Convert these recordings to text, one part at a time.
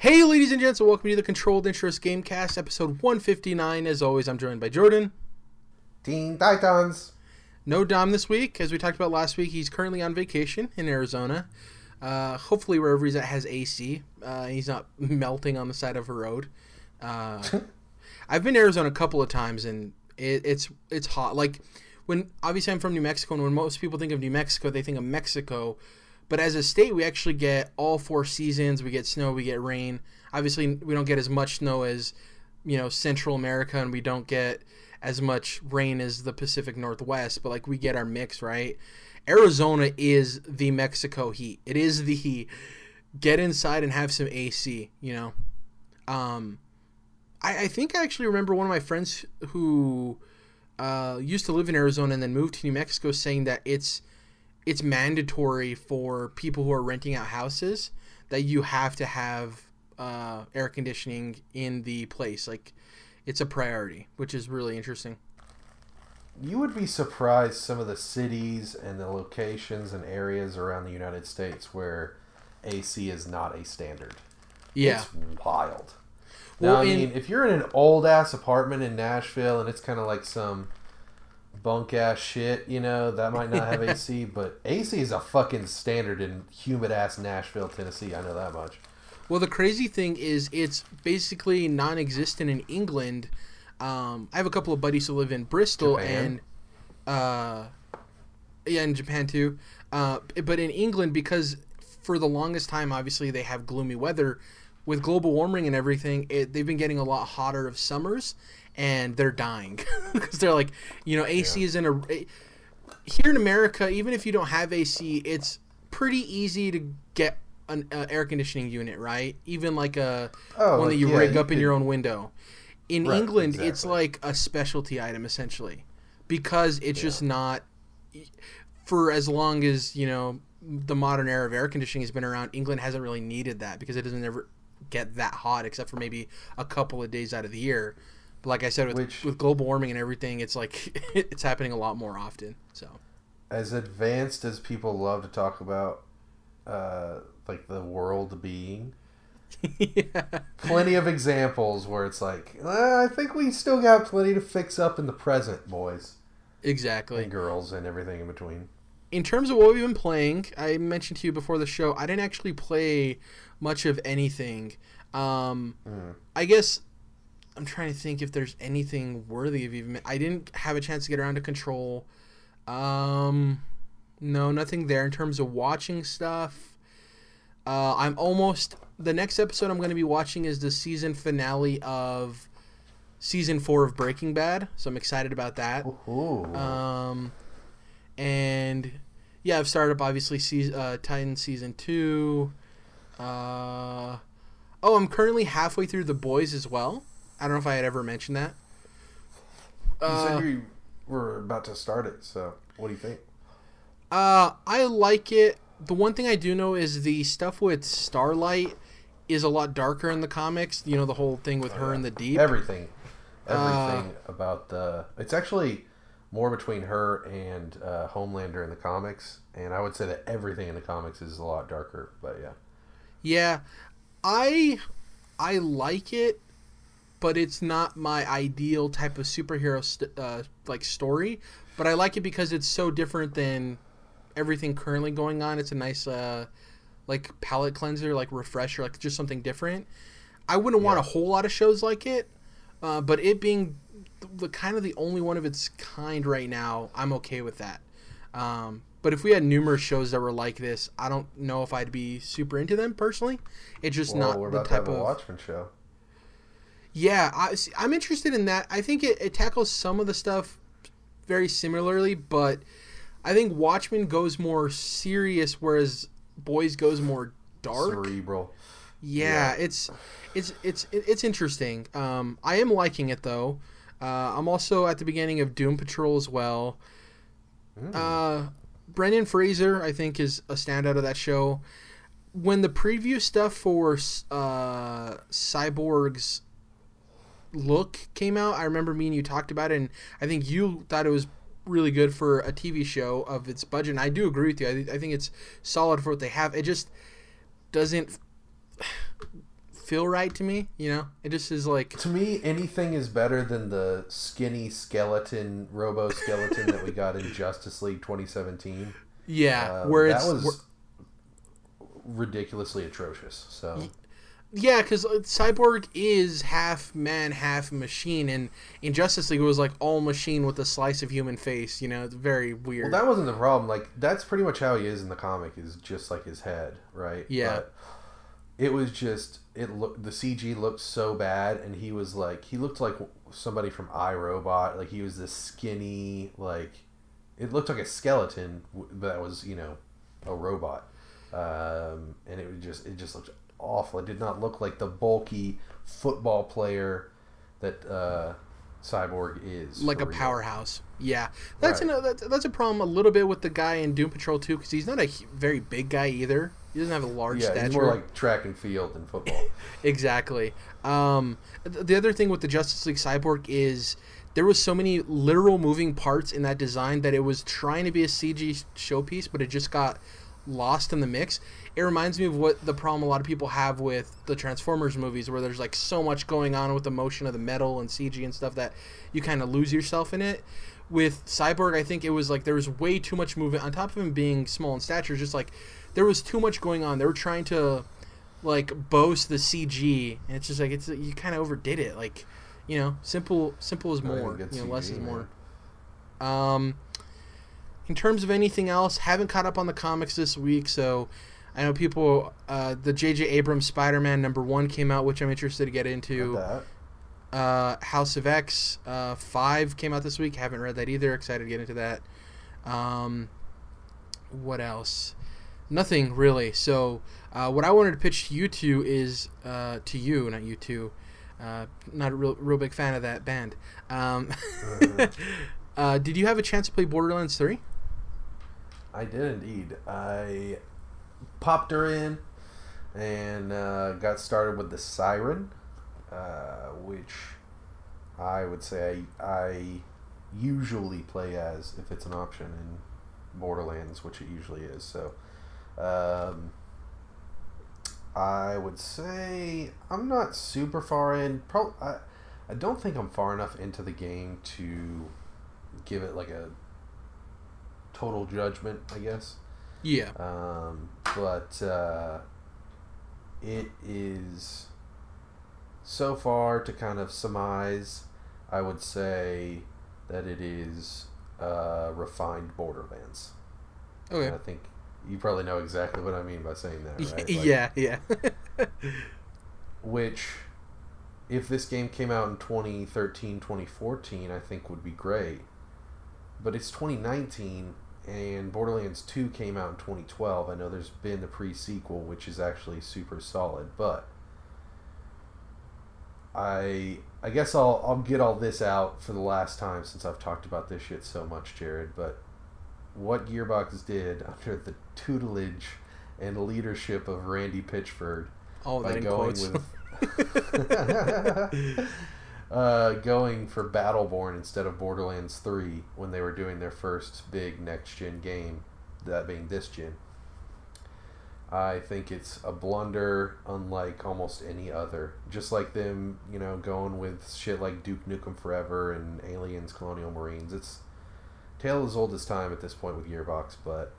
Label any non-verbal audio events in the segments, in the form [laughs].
Hey, ladies and gents, and welcome to the Controlled Interest Gamecast, episode 159. As always, I'm joined by Jordan. Teen Titans. No Dom this week. As we talked about last week, he's currently on vacation in Arizona. Uh, hopefully, wherever he's at has AC. Uh, he's not [laughs] melting on the side of a road. Uh, [laughs] I've been to Arizona a couple of times, and it, it's it's hot. Like when obviously I'm from New Mexico, and when most people think of New Mexico, they think of Mexico. But as a state, we actually get all four seasons. We get snow, we get rain. Obviously, we don't get as much snow as you know Central America, and we don't get as much rain as the Pacific Northwest. But like we get our mix, right? Arizona is the Mexico heat. It is the heat. get inside and have some AC. You know, um, I, I think I actually remember one of my friends who uh, used to live in Arizona and then moved to New Mexico saying that it's it's mandatory for people who are renting out houses that you have to have uh, air conditioning in the place. Like it's a priority, which is really interesting. You would be surprised some of the cities and the locations and areas around the United States where AC is not a standard. Yeah. It's wild. Well, now, I mean, in, if you're in an old ass apartment in Nashville and it's kind of like some bunk ass shit, you know, that might not have AC, [laughs] but AC is a fucking standard in humid ass Nashville, Tennessee. I know that much. Well, the crazy thing is, it's basically non existent in England. Um, I have a couple of buddies who live in Bristol Japan. and, uh, yeah, in Japan too. Uh, but in England, because for the longest time, obviously, they have gloomy weather. With global warming and everything, it, they've been getting a lot hotter of summers and they're dying [laughs] because they're like, you know, AC yeah. is in a. Here in America, even if you don't have AC, it's pretty easy to get an uh, air conditioning unit, right? Even like a oh, one that you yeah, rig up in your own window. In right, England, exactly. it's like a specialty item essentially, because it's yeah. just not for as long as you know the modern era of air conditioning has been around. England hasn't really needed that because it doesn't ever get that hot, except for maybe a couple of days out of the year. But like I said, with, Which, with global warming and everything, it's like [laughs] it's happening a lot more often. So, as advanced as people love to talk about, uh, like the world being, yeah. [laughs] plenty of examples where it's like, eh, I think we still got plenty to fix up in the present, boys. Exactly. And girls and everything in between. In terms of what we've been playing, I mentioned to you before the show, I didn't actually play much of anything. Um, mm. I guess I'm trying to think if there's anything worthy of even. I didn't have a chance to get around to Control. Um, no, nothing there in terms of watching stuff. Uh, I'm almost the next episode I'm going to be watching is the season finale of season four of Breaking Bad, so I'm excited about that. Ooh. Um, and yeah, I've started up obviously season uh, Titan season two. Uh, oh, I'm currently halfway through The Boys as well. I don't know if I had ever mentioned that. You uh, said you were about to start it, so what do you think? Uh, I like it. The one thing I do know is the stuff with Starlight is a lot darker in the comics. You know, the whole thing with oh, her in the deep. Everything, everything uh, about the. It's actually more between her and uh, Homelander in the comics, and I would say that everything in the comics is a lot darker. But yeah. Yeah, I I like it but it's not my ideal type of superhero st- uh, like story. But I like it because it's so different than everything currently going on. It's a nice uh, like palate cleanser, like refresher, like just something different. I wouldn't yeah. want a whole lot of shows like it, uh, but it being the, the, kind of the only one of its kind right now, I'm okay with that. Um, but if we had numerous shows that were like this, I don't know if I'd be super into them personally. It's just well, not the type of Watchmen show. Yeah, I, I'm interested in that. I think it, it tackles some of the stuff very similarly, but I think Watchmen goes more serious, whereas Boys goes more dark, cerebral. Yeah, yeah. it's it's it's it's interesting. Um, I am liking it though. Uh, I'm also at the beginning of Doom Patrol as well. Mm. Uh, Brendan Fraser, I think, is a standout of that show. When the preview stuff for uh, Cyborg's look came out, I remember me and you talked about it, and I think you thought it was really good for a TV show of its budget. And I do agree with you. I, th- I think it's solid for what they have. It just doesn't [sighs] feel right to me. You know, it just is like to me anything is better than the skinny skeleton robo skeleton that we got in [laughs] Justice League 2017. Yeah, um, where that was ridiculously atrocious. So yeah, because uh, Cyborg is half man, half machine, and in Justice League it was like all machine with a slice of human face. You know, it's very weird. Well, that wasn't the problem. Like that's pretty much how he is in the comic. Is just like his head, right? Yeah. But it was just it looked the CG looked so bad, and he was like he looked like somebody from iRobot. Like he was this skinny, like it looked like a skeleton but that was you know a robot, um, and it was just it just looked awful. It did not look like the bulky football player that uh, Cyborg is. Like a real. powerhouse. Yeah, that's right. an, that's, that's a problem a little bit with the guy in Doom Patrol too because he's not a very big guy either. He doesn't have a large yeah, stature. He's more like track and field than football. [laughs] exactly. Um, the other thing with the Justice League Cyborg is there was so many literal moving parts in that design that it was trying to be a CG showpiece, but it just got lost in the mix. It reminds me of what the problem a lot of people have with the Transformers movies, where there's like so much going on with the motion of the metal and CG and stuff that you kind of lose yourself in it. With Cyborg, I think it was like there was way too much movement on top of him being small in stature. Just like there was too much going on. They were trying to like boast the CG, and it's just like it's you kind of overdid it. Like you know, simple simple is more. You know, less is more. Um, in terms of anything else, haven't caught up on the comics this week, so I know people. Uh, the J.J. Abrams Spider-Man number one came out, which I'm interested to get into. Uh, House of X uh, five came out this week. Haven't read that either. Excited to get into that. Um, what else? Nothing really. So uh, what I wanted to pitch to you two is uh, to you, not you two. Uh, not a real, real big fan of that band. Um, [laughs] uh, did you have a chance to play Borderlands three? I did indeed. I popped her in and uh, got started with the Siren, uh, which I would say I, I, usually play as if it's an option in Borderlands, which it usually is. So um, I would say I'm not super far in. Pro- I, I don't think I'm far enough into the game to give it like a total judgment, I guess. Yeah. Um, but uh, it is so far to kind of surmise. I would say that it is uh, refined Borderlands. Okay. And I think you probably know exactly what I mean by saying that, [laughs] right? Like, yeah, yeah. which, if this game came out in 2013, 2014, I think would be great. But it's 2019, and Borderlands 2 came out in 2012. I know there's been the pre sequel, which is actually super solid, but I I guess I'll I'll get all this out for the last time since I've talked about this shit so much, Jared. But what Gearbox did [laughs] under the tutelage and leadership of Randy Pitchford oh, by going with [laughs] [laughs] uh, going for Battleborn instead of Borderlands 3 when they were doing their first big next gen game, that being this gen. I think it's a blunder unlike almost any other. Just like them, you know, going with shit like Duke Nukem Forever and Aliens Colonial Marines. It's tale as old as time at this point with Gearbox, but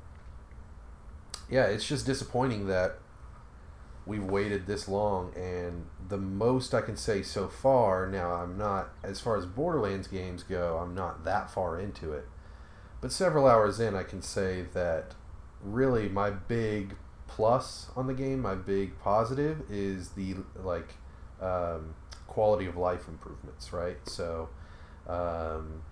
yeah, it's just disappointing that we've waited this long and the most I can say so far now I'm not as far as Borderlands games go I'm not that far into it but several hours in I can say that really my big plus on the game my big positive is the like um, quality of life improvements right? So um,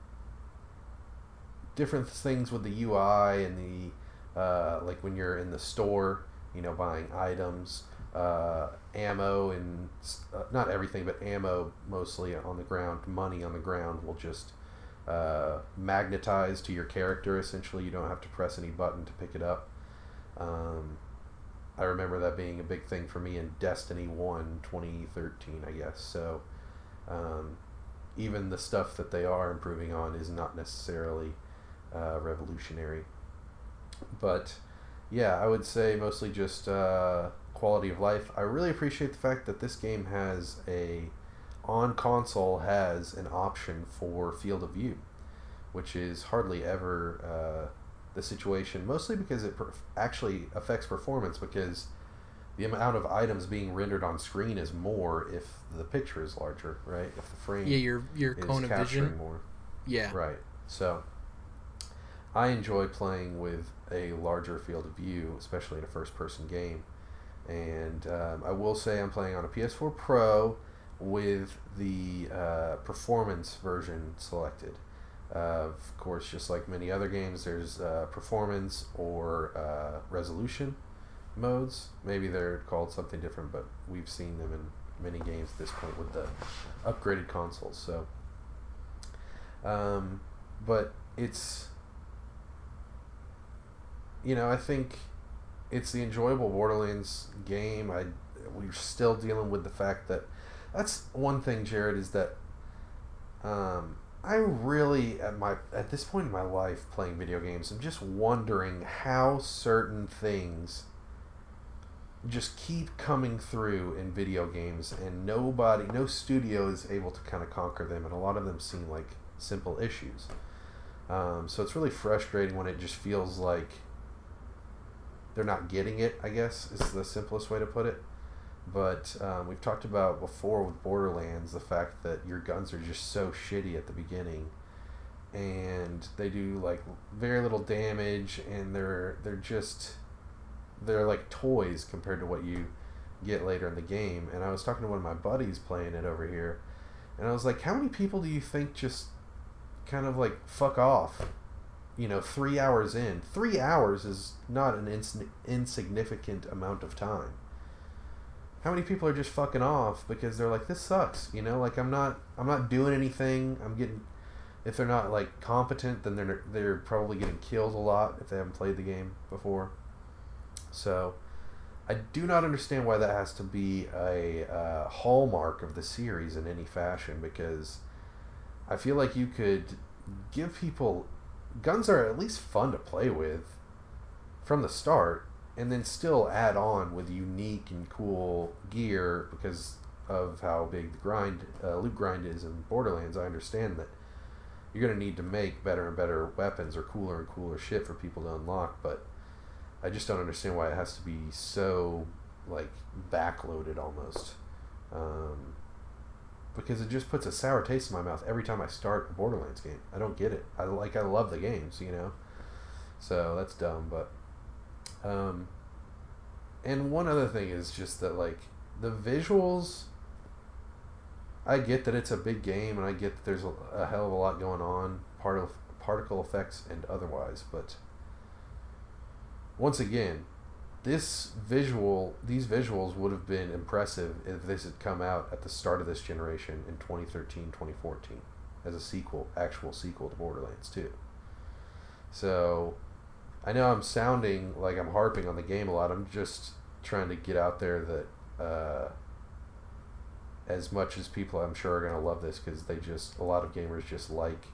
different things with the UI and the uh, like when you're in the store you know buying items uh, ammo and uh, not everything, but ammo mostly on the ground. Money on the ground will just uh, magnetize to your character. Essentially, you don't have to press any button to pick it up. Um, I remember that being a big thing for me in Destiny 1 2013, I guess. So, um, even the stuff that they are improving on is not necessarily uh, revolutionary. But, yeah, I would say mostly just uh, quality of life. I really appreciate the fact that this game has a on console has an option for field of view, which is hardly ever uh, the situation. Mostly because it per- actually affects performance because the amount of items being rendered on screen is more if the picture is larger, right? If the frame yeah, your your cone of vision more. Yeah. Right. So I enjoy playing with a larger field of view, especially in a first person game. And um, I will say I'm playing on a PS4 Pro with the uh, performance version selected. Uh, of course, just like many other games, there's uh, performance or uh, resolution modes. Maybe they're called something different, but we've seen them in many games at this point with the upgraded consoles. So, um, but it's you know I think it's the enjoyable Borderlands game. I we're still dealing with the fact that that's one thing, Jared, is that um, I really at my at this point in my life playing video games, I'm just wondering how certain things just keep coming through in video games and nobody no studio is able to kind of conquer them and a lot of them seem like simple issues um, so it's really frustrating when it just feels like they're not getting it i guess is the simplest way to put it but um, we've talked about before with borderlands the fact that your guns are just so shitty at the beginning and they do like very little damage and they're they're just they're like toys compared to what you get later in the game. And I was talking to one of my buddies playing it over here, and I was like, "How many people do you think just kind of like fuck off?" You know, three hours in. Three hours is not an ins- insignificant amount of time. How many people are just fucking off because they're like, "This sucks," you know? Like I'm not, I'm not doing anything. I'm getting. If they're not like competent, then they're they're probably getting killed a lot if they haven't played the game before. So I do not understand why that has to be a uh, hallmark of the series in any fashion because I feel like you could give people guns are at least fun to play with from the start and then still add on with unique and cool gear because of how big the grind uh, loot grind is in Borderlands. I understand that you're going to need to make better and better weapons or cooler and cooler shit for people to unlock, but I just don't understand why it has to be so like backloaded almost. Um, because it just puts a sour taste in my mouth every time I start a Borderlands game. I don't get it. I like I love the games, you know. So that's dumb, but um and one other thing is just that like the visuals I get that it's a big game and I get that there's a, a hell of a lot going on, part of particle effects and otherwise, but once again, this visual, these visuals would have been impressive if this had come out at the start of this generation in 2013, 2014, as a sequel, actual sequel to Borderlands 2. So, I know I'm sounding like I'm harping on the game a lot. I'm just trying to get out there that uh, as much as people I'm sure are going to love this because they just, a lot of gamers just like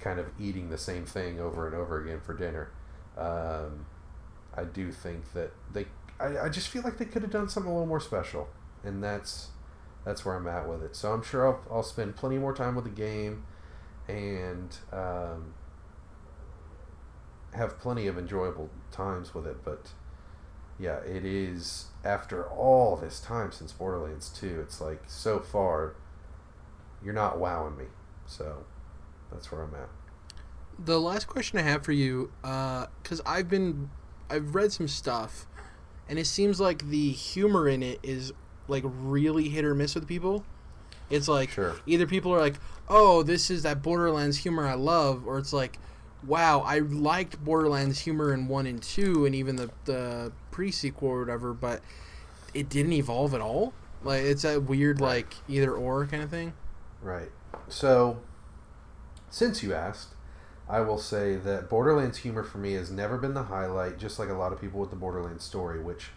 kind of eating the same thing over and over again for dinner. Um, I do think that they. I, I just feel like they could have done something a little more special, and that's that's where I'm at with it. So I'm sure I'll, I'll spend plenty more time with the game, and um, have plenty of enjoyable times with it. But yeah, it is after all this time since Borderlands 2. It's like so far, you're not wowing me. So that's where I'm at the last question I have for you, because uh, I've been, I've read some stuff, and it seems like the humor in it is like really hit or miss with people. It's like sure. either people are like, "Oh, this is that Borderlands humor I love," or it's like, "Wow, I liked Borderlands humor in one and two, and even the the pre sequel or whatever, but it didn't evolve at all." Like it's a weird right. like either or kind of thing. Right. So, since you asked, I will say that Borderlands humor for me has never been the highlight, just like a lot of people with the Borderlands story, which,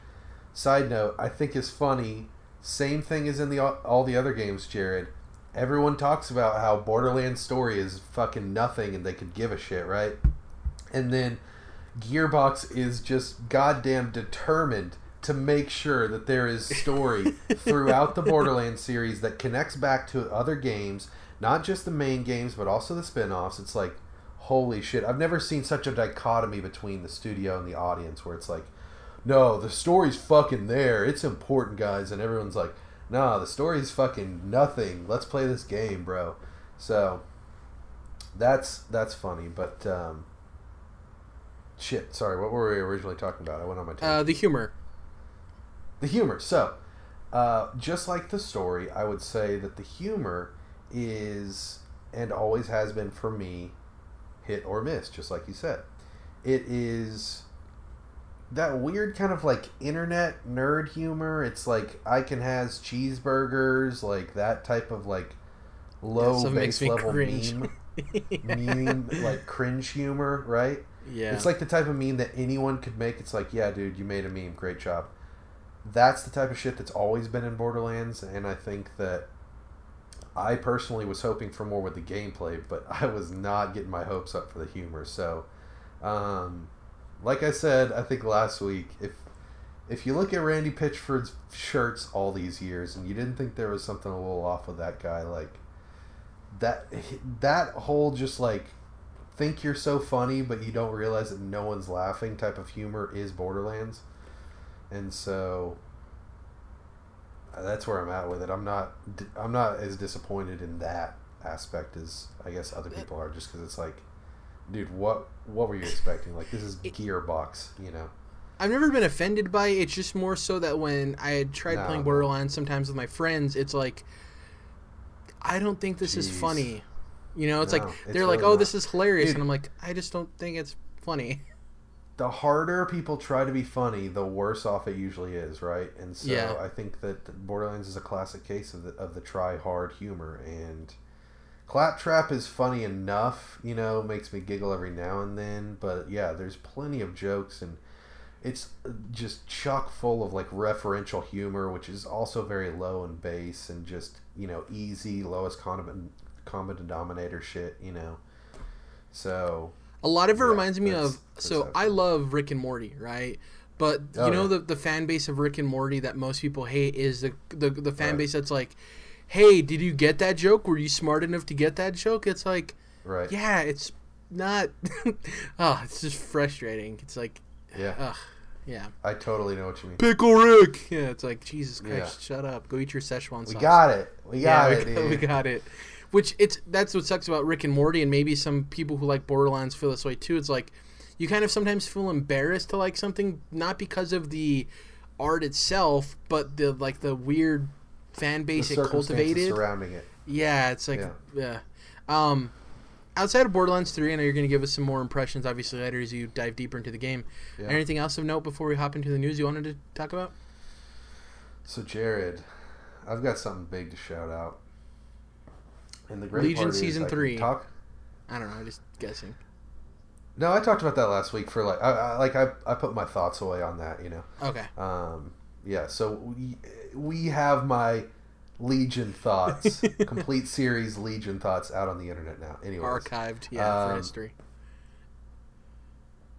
side note, I think is funny. Same thing as in the all the other games, Jared. Everyone talks about how Borderlands story is fucking nothing and they could give a shit, right? And then Gearbox is just goddamn determined to make sure that there is story [laughs] throughout the Borderlands series that connects back to other games, not just the main games, but also the spin offs. It's like, holy shit. I've never seen such a dichotomy between the studio and the audience where it's like, no, the story's fucking there. It's important, guys. And everyone's like, nah, the story's fucking nothing. Let's play this game, bro. So that's that's funny, but um, shit. Sorry, what were we originally talking about? I went on my uh, the humor. The humor. So, uh, just like the story, I would say that the humor is and always has been for me hit or miss, just like you said. It is that weird kind of like internet nerd humor. It's like I can has cheeseburgers, like that type of like low yeah, base level cringe. meme, yeah. [laughs] meme like cringe humor, right? Yeah, it's like the type of meme that anyone could make. It's like, yeah, dude, you made a meme, great job. That's the type of shit that's always been in Borderlands, and I think that I personally was hoping for more with the gameplay, but [laughs] I was not getting my hopes up for the humor. So, um, like I said, I think last week, if if you look at Randy Pitchford's shirts all these years and you didn't think there was something a little off with that guy, like that that whole just like think you're so funny but you don't realize that no one's laughing type of humor is Borderlands. And so that's where I'm at with it. I'm not I'm not as disappointed in that aspect as I guess other people are just cuz it's like dude, what what were you expecting? Like this is [laughs] Gearbox, you know. I've never been offended by it. It's just more so that when I had tried no, playing Borderlands sometimes with my friends, it's like I don't think this Jeez. is funny. You know, it's no, like they're like, "Oh, not. this is hilarious," Dude, and I'm like, "I just don't think it's funny." The harder people try to be funny, the worse off it usually is, right? And so yeah. I think that Borderlands is a classic case of the of the try hard humor and Claptrap is funny enough, you know, makes me giggle every now and then. But yeah, there's plenty of jokes and it's just chock full of like referential humor, which is also very low in base and just you know easy lowest common common denominator shit, you know. So a lot of it yeah, reminds me of so I love Rick and Morty, right? But oh, you oh, know yeah. the the fan base of Rick and Morty that most people hate is the the, the fan right. base that's like hey, did you get that joke? Were you smart enough to get that joke? It's like, right? Yeah, it's not. oh, [laughs] it's just frustrating. It's like, yeah, ugh, yeah. I totally know what you mean. Pickle Rick. Yeah, it's like Jesus Christ, yeah. shut up. Go eat your Szechuan sauce. We got it. We got yeah, it. We got, we [laughs] got it. Which it's that's what sucks about Rick and Morty, and maybe some people who like Borderlands feel this way too. It's like you kind of sometimes feel embarrassed to like something, not because of the art itself, but the like the weird fan base it cultivated surrounding it. Yeah, it's like yeah. yeah. Um, outside of Borderlands 3, I know you're going to give us some more impressions, obviously, later as you dive deeper into the game. Yeah. Anything else of note before we hop into the news you wanted to talk about? So, Jared, I've got something big to shout out. And the great Legion season three. Talk. I don't know. I'm just guessing. No, I talked about that last week for like, I, I, like I, I put my thoughts away on that. You know. Okay. Um, yeah. So we we have my Legion thoughts, [laughs] complete series Legion thoughts out on the internet now. Anyway, archived, yeah, um, for history.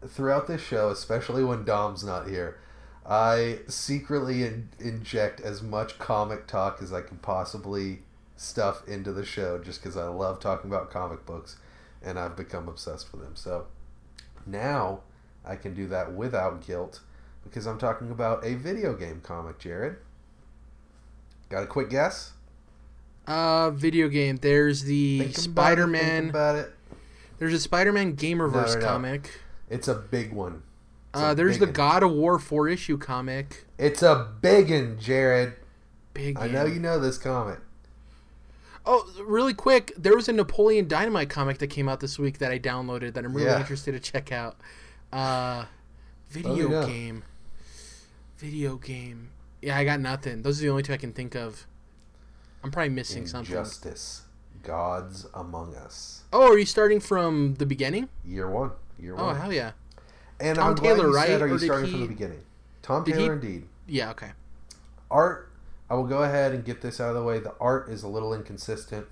Throughout this show, especially when Dom's not here, I secretly in- inject as much comic talk as I can possibly stuff into the show, just because I love talking about comic books, and I've become obsessed with them. So now I can do that without guilt, because I'm talking about a video game comic, Jared. Got a quick guess? Uh, video game. There's the Spider Man. About it. There's a Spider Man Gamerverse no, no, no. comic. It's a big one. uh, there's the God of War four issue comic. It's a big one, Jared. Big. I know you know this comic. Oh, really quick! There was a Napoleon Dynamite comic that came out this week that I downloaded that I'm really yeah. interested to check out. Uh, video oh, game. Video game. Yeah, I got nothing. Those are the only two I can think of. I'm probably missing Injustice. something. Justice. Gods Among Us. Oh, are you starting from the beginning? Year one. Year oh, one. Oh hell yeah. And Tom I'm Taylor, you right? Said, are you starting he... from the beginning? Tom Taylor, he... indeed. Yeah. Okay. Art. I will go ahead and get this out of the way. The art is a little inconsistent.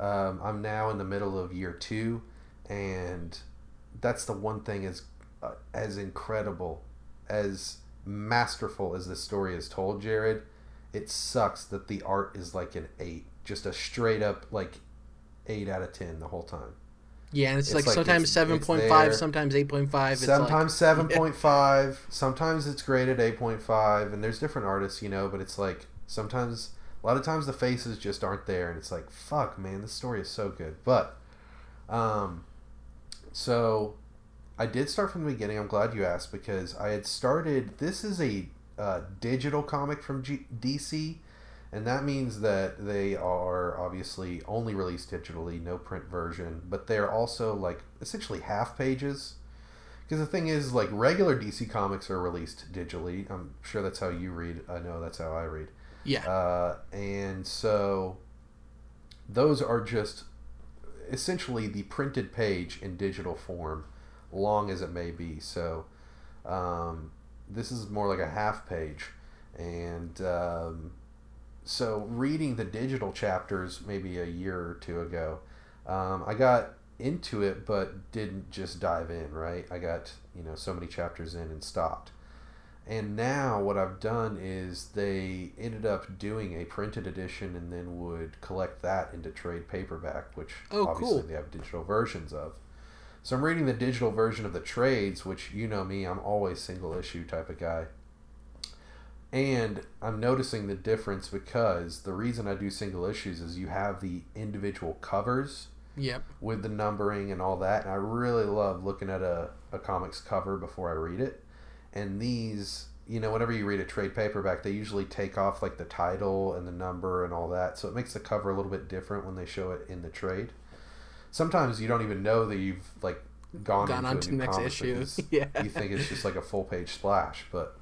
Um, I'm now in the middle of year two, and that's the one thing as uh, as incredible as masterful as this story is told, Jared, it sucks that the art is like an eight, just a straight up like eight out of ten the whole time. Yeah, and it's, it's like, like, sometimes seven point five, sometimes eight point five. Sometimes seven point five. Sometimes it's graded eight point five, and there's different artists, you know. But it's like sometimes, a lot of times, the faces just aren't there, and it's like, fuck, man, this story is so good. But, um, so I did start from the beginning. I'm glad you asked because I had started. This is a uh, digital comic from G- DC and that means that they are obviously only released digitally, no print version, but they're also like essentially half pages. Because the thing is, like regular DC comics are released digitally. I'm sure that's how you read. I know that's how I read. Yeah. Uh, and so those are just essentially the printed page in digital form, long as it may be. So um, this is more like a half page, and um, so reading the digital chapters maybe a year or two ago, um, I got into it but didn't just dive in. Right, I got you know so many chapters in and stopped. And now what I've done is they ended up doing a printed edition and then would collect that into trade paperback, which oh, obviously cool. they have digital versions of. So I'm reading the digital version of the trades, which you know me, I'm always single issue type of guy. And I'm noticing the difference because the reason I do single issues is you have the individual covers. Yep. With the numbering and all that. And I really love looking at a, a comic's cover before I read it. And these, you know, whenever you read a trade paperback, they usually take off like the title and the number and all that. So it makes the cover a little bit different when they show it in the trade. Sometimes you don't even know that you've like gone, gone on to the next issue. [laughs] yeah. You think it's just like a full page splash, but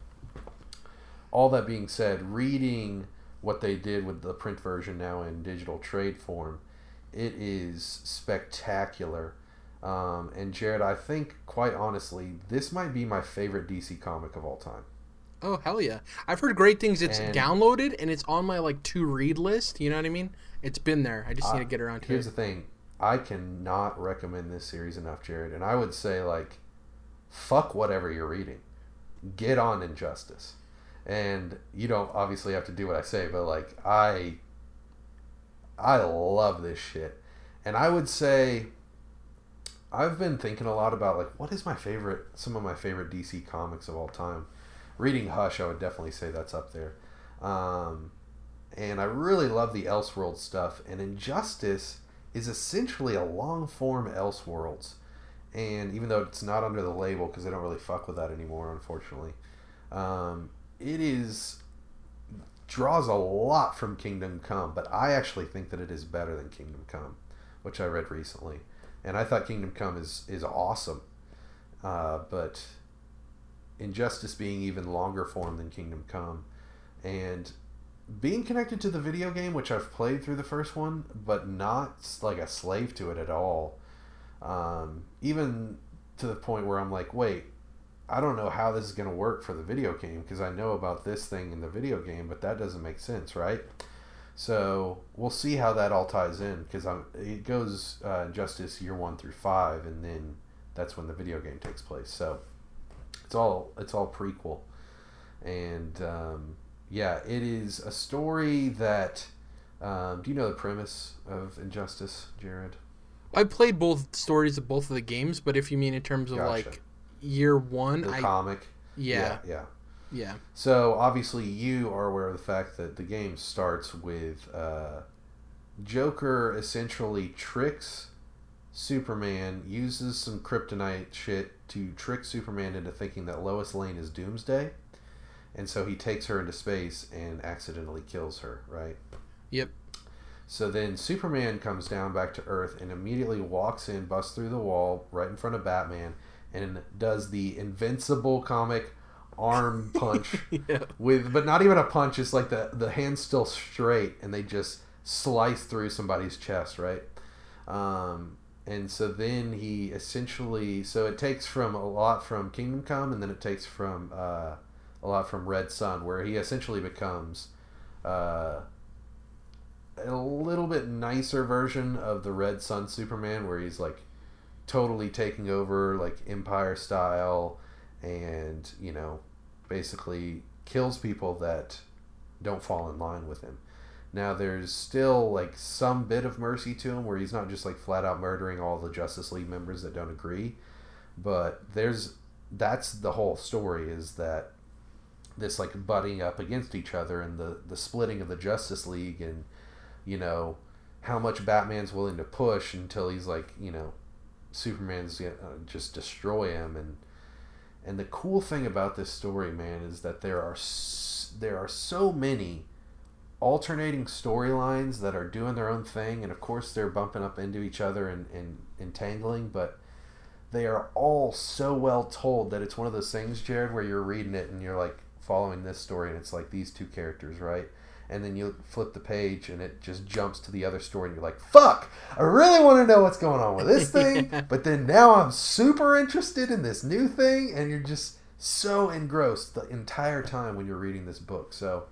all that being said, reading what they did with the print version now in digital trade form, it is spectacular. Um, and Jared, I think quite honestly, this might be my favorite DC comic of all time. Oh hell yeah! I've heard great things. It's and downloaded and it's on my like to read list. You know what I mean? It's been there. I just need to get around to here's it. Here's the thing: I cannot recommend this series enough, Jared. And I would say like, fuck whatever you're reading, get on Injustice and you don't obviously have to do what I say, but like I I love this shit. And I would say I've been thinking a lot about like what is my favorite some of my favorite DC comics of all time. Reading Hush, I would definitely say that's up there. Um, and I really love the Elseworld stuff. And Injustice is essentially a long form Elseworlds. And even though it's not under the label, because they don't really fuck with that anymore, unfortunately, um, it is draws a lot from Kingdom Come, but I actually think that it is better than Kingdom Come, which I read recently, and I thought Kingdom Come is is awesome, uh, but Injustice being even longer form than Kingdom Come, and being connected to the video game, which I've played through the first one, but not like a slave to it at all. Um, even to the point where I'm like, wait, I don't know how this is going to work for the video game because I know about this thing in the video game, but that doesn't make sense, right? So we'll see how that all ties in because it goes uh, Justice year one through five, and then that's when the video game takes place. So it's all it's all prequel, and um, yeah, it is a story that. Um, do you know the premise of Injustice, Jared? I played both stories of both of the games, but if you mean in terms of gotcha. like year one. The I, comic. Yeah. yeah. Yeah. Yeah. So obviously you are aware of the fact that the game starts with uh, Joker essentially tricks Superman, uses some kryptonite shit to trick Superman into thinking that Lois Lane is Doomsday. And so he takes her into space and accidentally kills her, right? Yep. So then Superman comes down back to Earth and immediately walks in, busts through the wall right in front of Batman, and does the invincible comic arm [laughs] punch yeah. with but not even a punch it's like the the hand's still straight and they just slice through somebody's chest right um, and so then he essentially so it takes from a lot from kingdom come and then it takes from uh, a lot from red sun where he essentially becomes uh, a little bit nicer version of the red sun superman where he's like totally taking over like empire style and you know basically kills people that don't fall in line with him. Now there's still like some bit of mercy to him where he's not just like flat out murdering all the Justice League members that don't agree, but there's that's the whole story is that this like butting up against each other and the the splitting of the Justice League and you know how much Batman's willing to push until he's like you know Superman's gonna just destroy him and and the cool thing about this story man is that there are there are so many alternating storylines that are doing their own thing, and of course they're bumping up into each other and, and entangling, but they are all so well told that it's one of those things, Jared, where you're reading it and you're like following this story, and it's like these two characters, right? And then you flip the page and it just jumps to the other story, and you're like, fuck, I really want to know what's going on with this thing, [laughs] yeah. but then now I'm super interested in this new thing, and you're just so engrossed the entire time when you're reading this book. So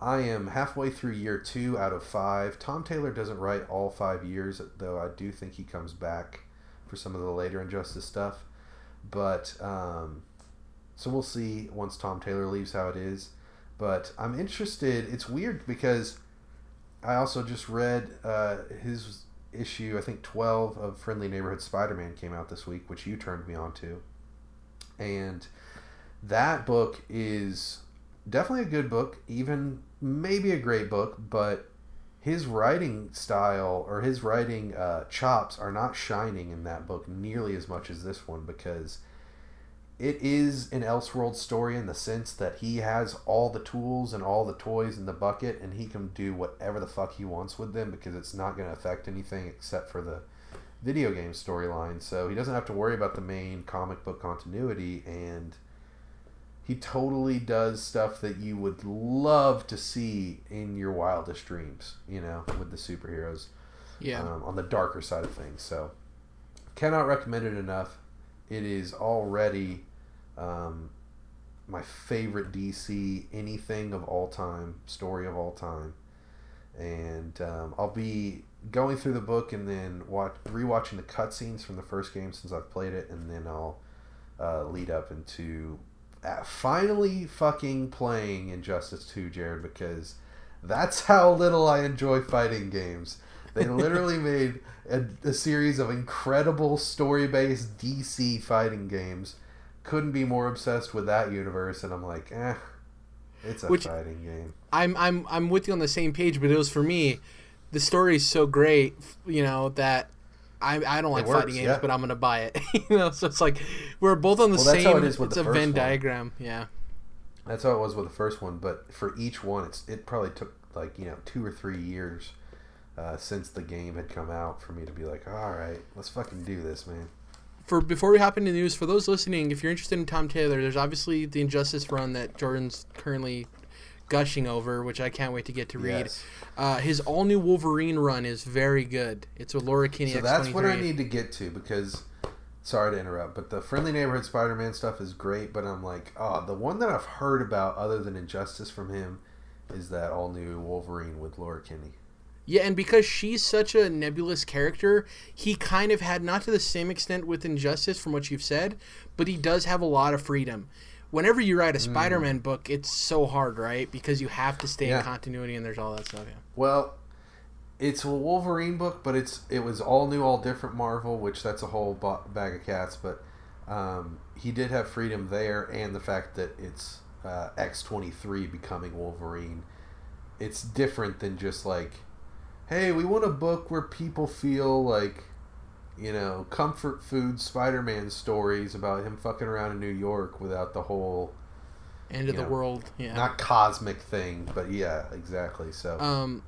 I am halfway through year two out of five. Tom Taylor doesn't write all five years, though I do think he comes back for some of the later Injustice stuff. But um, so we'll see once Tom Taylor leaves how it is. But I'm interested. It's weird because I also just read uh, his issue, I think 12 of Friendly Neighborhood Spider Man came out this week, which you turned me on to. And that book is definitely a good book, even maybe a great book, but his writing style or his writing uh, chops are not shining in that book nearly as much as this one because it is an Elseworld story in the sense that he has all the tools and all the toys in the bucket and he can do whatever the fuck he wants with them because it's not going to affect anything except for the video game storyline. So he doesn't have to worry about the main comic book continuity and he totally does stuff that you would love to see in your wildest dreams, you know, with the superheroes. Yeah. Um, on the darker side of things. So, cannot recommend it enough. It is already um, my favorite DC anything of all time, story of all time. And um, I'll be going through the book and then watch rewatching the cutscenes from the first game since I've played it, and then I'll uh, lead up into finally fucking playing Injustice 2, Jared, because that's how little I enjoy fighting games. They literally [laughs] made a, a, series of incredible story based DC fighting games. Couldn't be more obsessed with that universe, and I'm like, eh, it's a Which, fighting game. I'm I'm I'm with you on the same page, but it was for me. The story is so great, you know, that I, I don't like fighting games, yeah. but I'm gonna buy it. [laughs] you know, so it's like we're both on the well, same. it is with it's a Venn one. diagram. Yeah. That's how it was with the first one, but for each one, it's it probably took like you know two or three years uh, since the game had come out for me to be like, all right, let's fucking do this, man. For before we hop into the news, for those listening, if you're interested in Tom Taylor, there's obviously the Injustice run that Jordan's currently gushing over, which I can't wait to get to read. Yes. Uh, his all new Wolverine run is very good. It's with Laura Kinney. So that's what I need to get to because. Sorry to interrupt, but the Friendly Neighborhood Spider-Man stuff is great. But I'm like, oh, the one that I've heard about other than Injustice from him is that all new Wolverine with Laura Kinney. Yeah, and because she's such a nebulous character, he kind of had not to the same extent with Injustice from what you've said, but he does have a lot of freedom whenever you write a mm. Spider-Man book, it's so hard, right? Because you have to stay yeah. in continuity, and there's all that stuff. Yeah. Well, it's a Wolverine book, but it's it was all new, all different Marvel, which that's a whole bag of cats. But um, he did have freedom there, and the fact that it's uh, X twenty three becoming Wolverine. It's different than just like, hey, we want a book where people feel like you know, comfort food Spider-Man stories about him fucking around in New York without the whole end of the know, world, yeah, not cosmic thing, but yeah, exactly. So, um,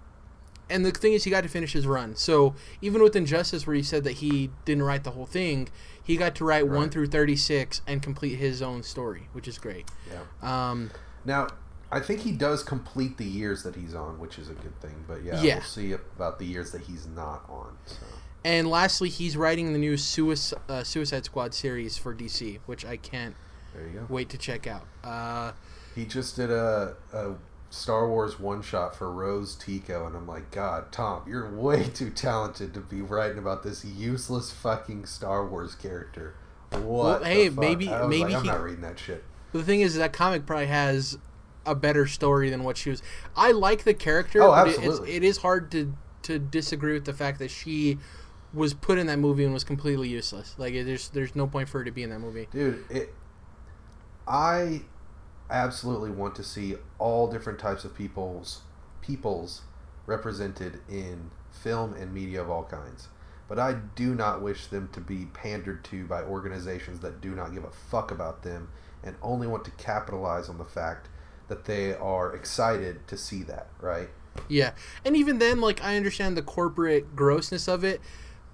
and the thing is, he got to finish his run. So even with Injustice, where he said that he didn't write the whole thing, he got to write right. one through thirty-six and complete his own story, which is great. Yeah. Um, now. I think he does complete the years that he's on, which is a good thing. But yeah, yeah. we'll see about the years that he's not on. So. And lastly, he's writing the new Suicide, uh, Suicide Squad series for DC, which I can't wait to check out. Uh, he just did a, a Star Wars one shot for Rose Tico, and I'm like, God, Tom, you're way [laughs] too talented to be writing about this useless fucking Star Wars character. What? Well, hey, maybe maybe like, I'm he, not reading that shit. The thing is, that comic probably has a better story than what she was. I like the character. Oh, but absolutely. It, it is hard to to disagree with the fact that she was put in that movie and was completely useless. Like there's there's no point for her to be in that movie. Dude, it. I absolutely want to see all different types of peoples peoples represented in film and media of all kinds. But I do not wish them to be pandered to by organizations that do not give a fuck about them and only want to capitalize on the fact that they are excited to see that, right? Yeah. And even then, like, I understand the corporate grossness of it,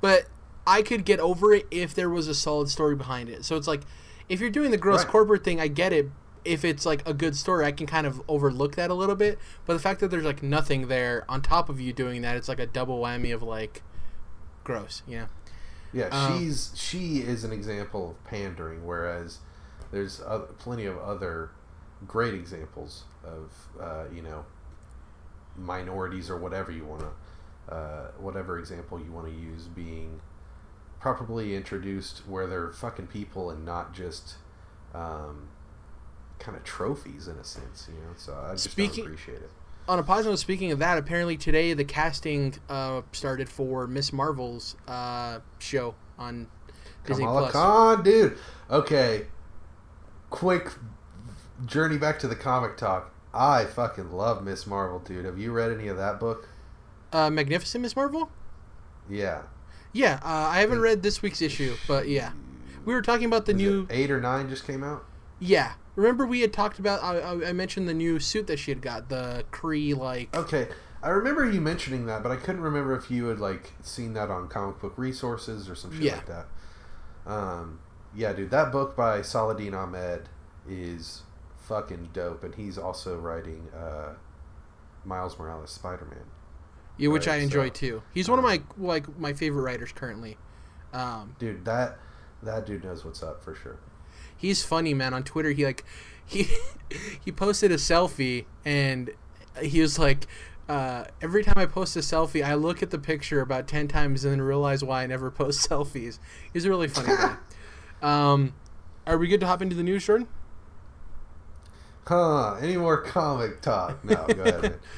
but I could get over it if there was a solid story behind it. So it's like, if you're doing the gross Right. corporate thing, I get it. If it's like a good story, I can kind of overlook that a little bit. But the fact that there's like nothing there on top of you doing that, it's like a double whammy of like gross. Yeah. Yeah, Um, she's she is an example of pandering, whereas there's other, plenty of other great examples of uh, you know minorities or whatever you want to uh, whatever example you want to use being properly introduced where they're fucking people and not just um, kind of trophies in a sense, you know. So I just Speaking- appreciate it. On a positive, speaking of that, apparently today the casting uh, started for Miss Marvel's uh, show on Disney Kamala Plus. Khan, dude. Okay, quick journey back to the comic talk. I fucking love Miss Marvel, dude. Have you read any of that book? Uh, Magnificent Miss Marvel. Yeah. Yeah, uh, I haven't read this week's issue, but yeah, we were talking about the Was new. eight or nine just came out. Yeah, remember we had talked about. I, I- mentioned the new suit that she had got, the Kree like. Okay, I remember you mentioning that, but I couldn't remember if you had like seen that on comic book resources or some shit Yeah. like that. Um, yeah, dude, that book by Saladin Ahmed is fucking dope, and he's also writing uh, Miles Morales Spider Man. Yeah, which Right, I enjoy so, too. He's one of my like my favorite writers currently. Um, Dude, that that dude knows what's up for sure. he's funny, man. On Twitter, he like [laughs] he he posted a selfie and he was like. Uh, every time I post a selfie, I look at the picture about ten times and then realize why I never post [laughs] selfies. He's a really funny guy. [laughs] Um, are we good to hop into the news, Jordan? Huh? Any more comic talk? No, go ahead. [laughs]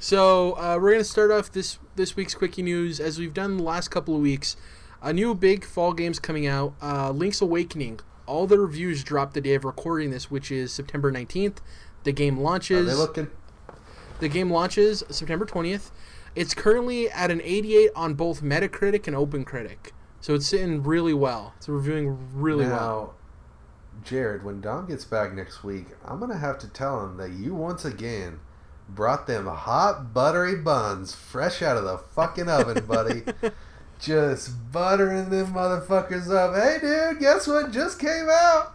So uh, we're gonna start off this this week's quickie news as we've done the last couple of weeks. A new big fall game's coming out. Uh, Link's Awakening. All the reviews dropped the day of recording this, which is September nineteenth. The game Are launches. they looking? the game launches September twentieth. It's currently at an eighty-eight on both Metacritic and OpenCritic, so it's sitting really well. It's reviewing really now, well. Jared, when Dom gets back next week, I'm gonna have to tell him that you once again brought them hot buttery buns fresh out of the fucking oven, buddy. [laughs] Just buttering them motherfuckers up. Hey, dude, guess what just came out?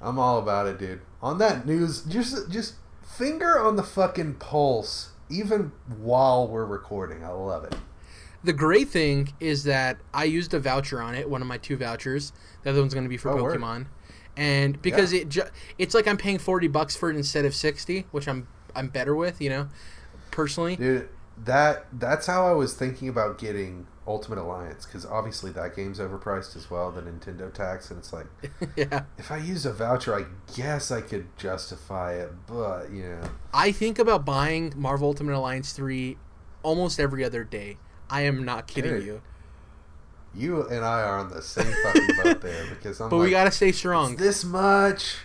I'm all about it, dude. On that news, just just finger on the fucking pulse, even while we're recording. I love it. The great thing is that I used a voucher on it, one of my two vouchers. The other one's going to be for Oh, word. And because it ju- it's like I'm paying forty bucks for it instead of sixty, which I'm I'm better with, you know, personally. Dude, that that's how I was thinking about getting Ultimate Alliance because obviously that game's overpriced as well, the Nintendo tax, and it's like [laughs] yeah, if I use a voucher, I guess I could justify it, but you know, I think about buying Marvel Ultimate Alliance three almost every other day. I am not kidding Dude, you, you and I are on the same fucking boat there [laughs] because I'm but like, we gotta stay "It's strong. this much.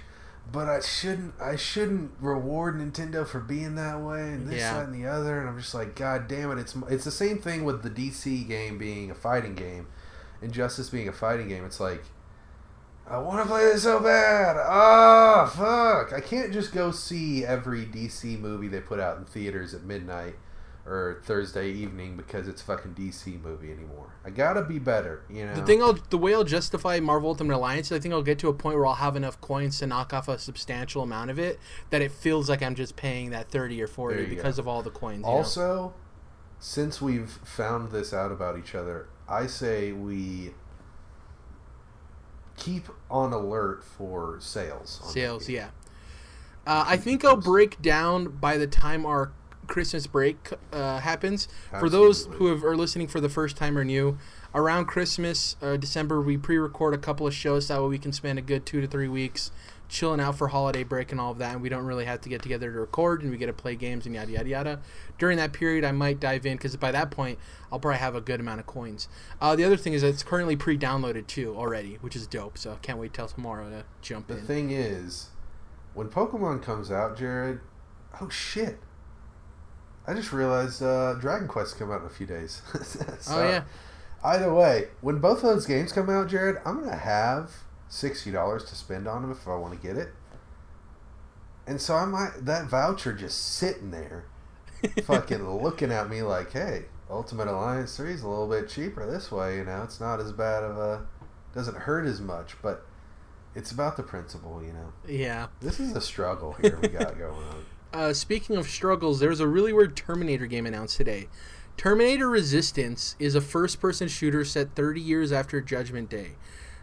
But I shouldn't. I shouldn't reward Nintendo for being that way, and this, Yeah. that, and the other. And I'm just like, God damn it! It's it's the same thing with the DC game being a fighting game, Injustice being a fighting game. It's like, I want to play this so bad. Ah, fuck! I can't just go see every DC movie they put out in theaters at midnight or Thursday evening because it's a fucking DC movie anymore. I gotta be better, you know. The thing I'll the way I'll justify Marvel Ultimate Alliance, is I think I'll get to a point where I'll have enough coins to knock off a substantial amount of it that it feels like I'm just paying that thirty or forty because go. of all the coins. you know? Also, since we've found this out about each other, I say we keep on alert for sales. on sales, yeah. Uh, I think I'll break down by the time our Christmas break uh, happens. For those who have, are listening for the first time or new, around Christmas, uh, December, we pre-record a couple of shows that way we can spend a good two to three weeks chilling out for holiday break and all of that, and we don't really have to get together to record, and we get to play games and yada yada yada. During that period, I might dive in because by that point, I'll probably have a good amount of coins. Uh, the other thing is that it's currently pre-downloaded too already, which is dope. So I can't wait till tomorrow to jump the in. The thing is, when Pokemon comes out, Jared, oh shit. I just realized uh, Dragon Quest come out in a few days. [laughs] so, oh yeah. Either way, when both of those games come out, Jared, I'm gonna have sixty dollars to spend on them if I want to get it. And so I might that voucher just sitting there, [laughs] fucking looking at me like, hey, Ultimate Alliance Three is a little bit cheaper this way. You know, it's not as bad of a, doesn't hurt as much, but it's about the principle. You know. Yeah. This is a struggle here we got going on. [laughs] Uh, speaking of struggles, there's a really weird Terminator game announced today. Terminator Resistance is a first person shooter set 30 years after Judgment Day.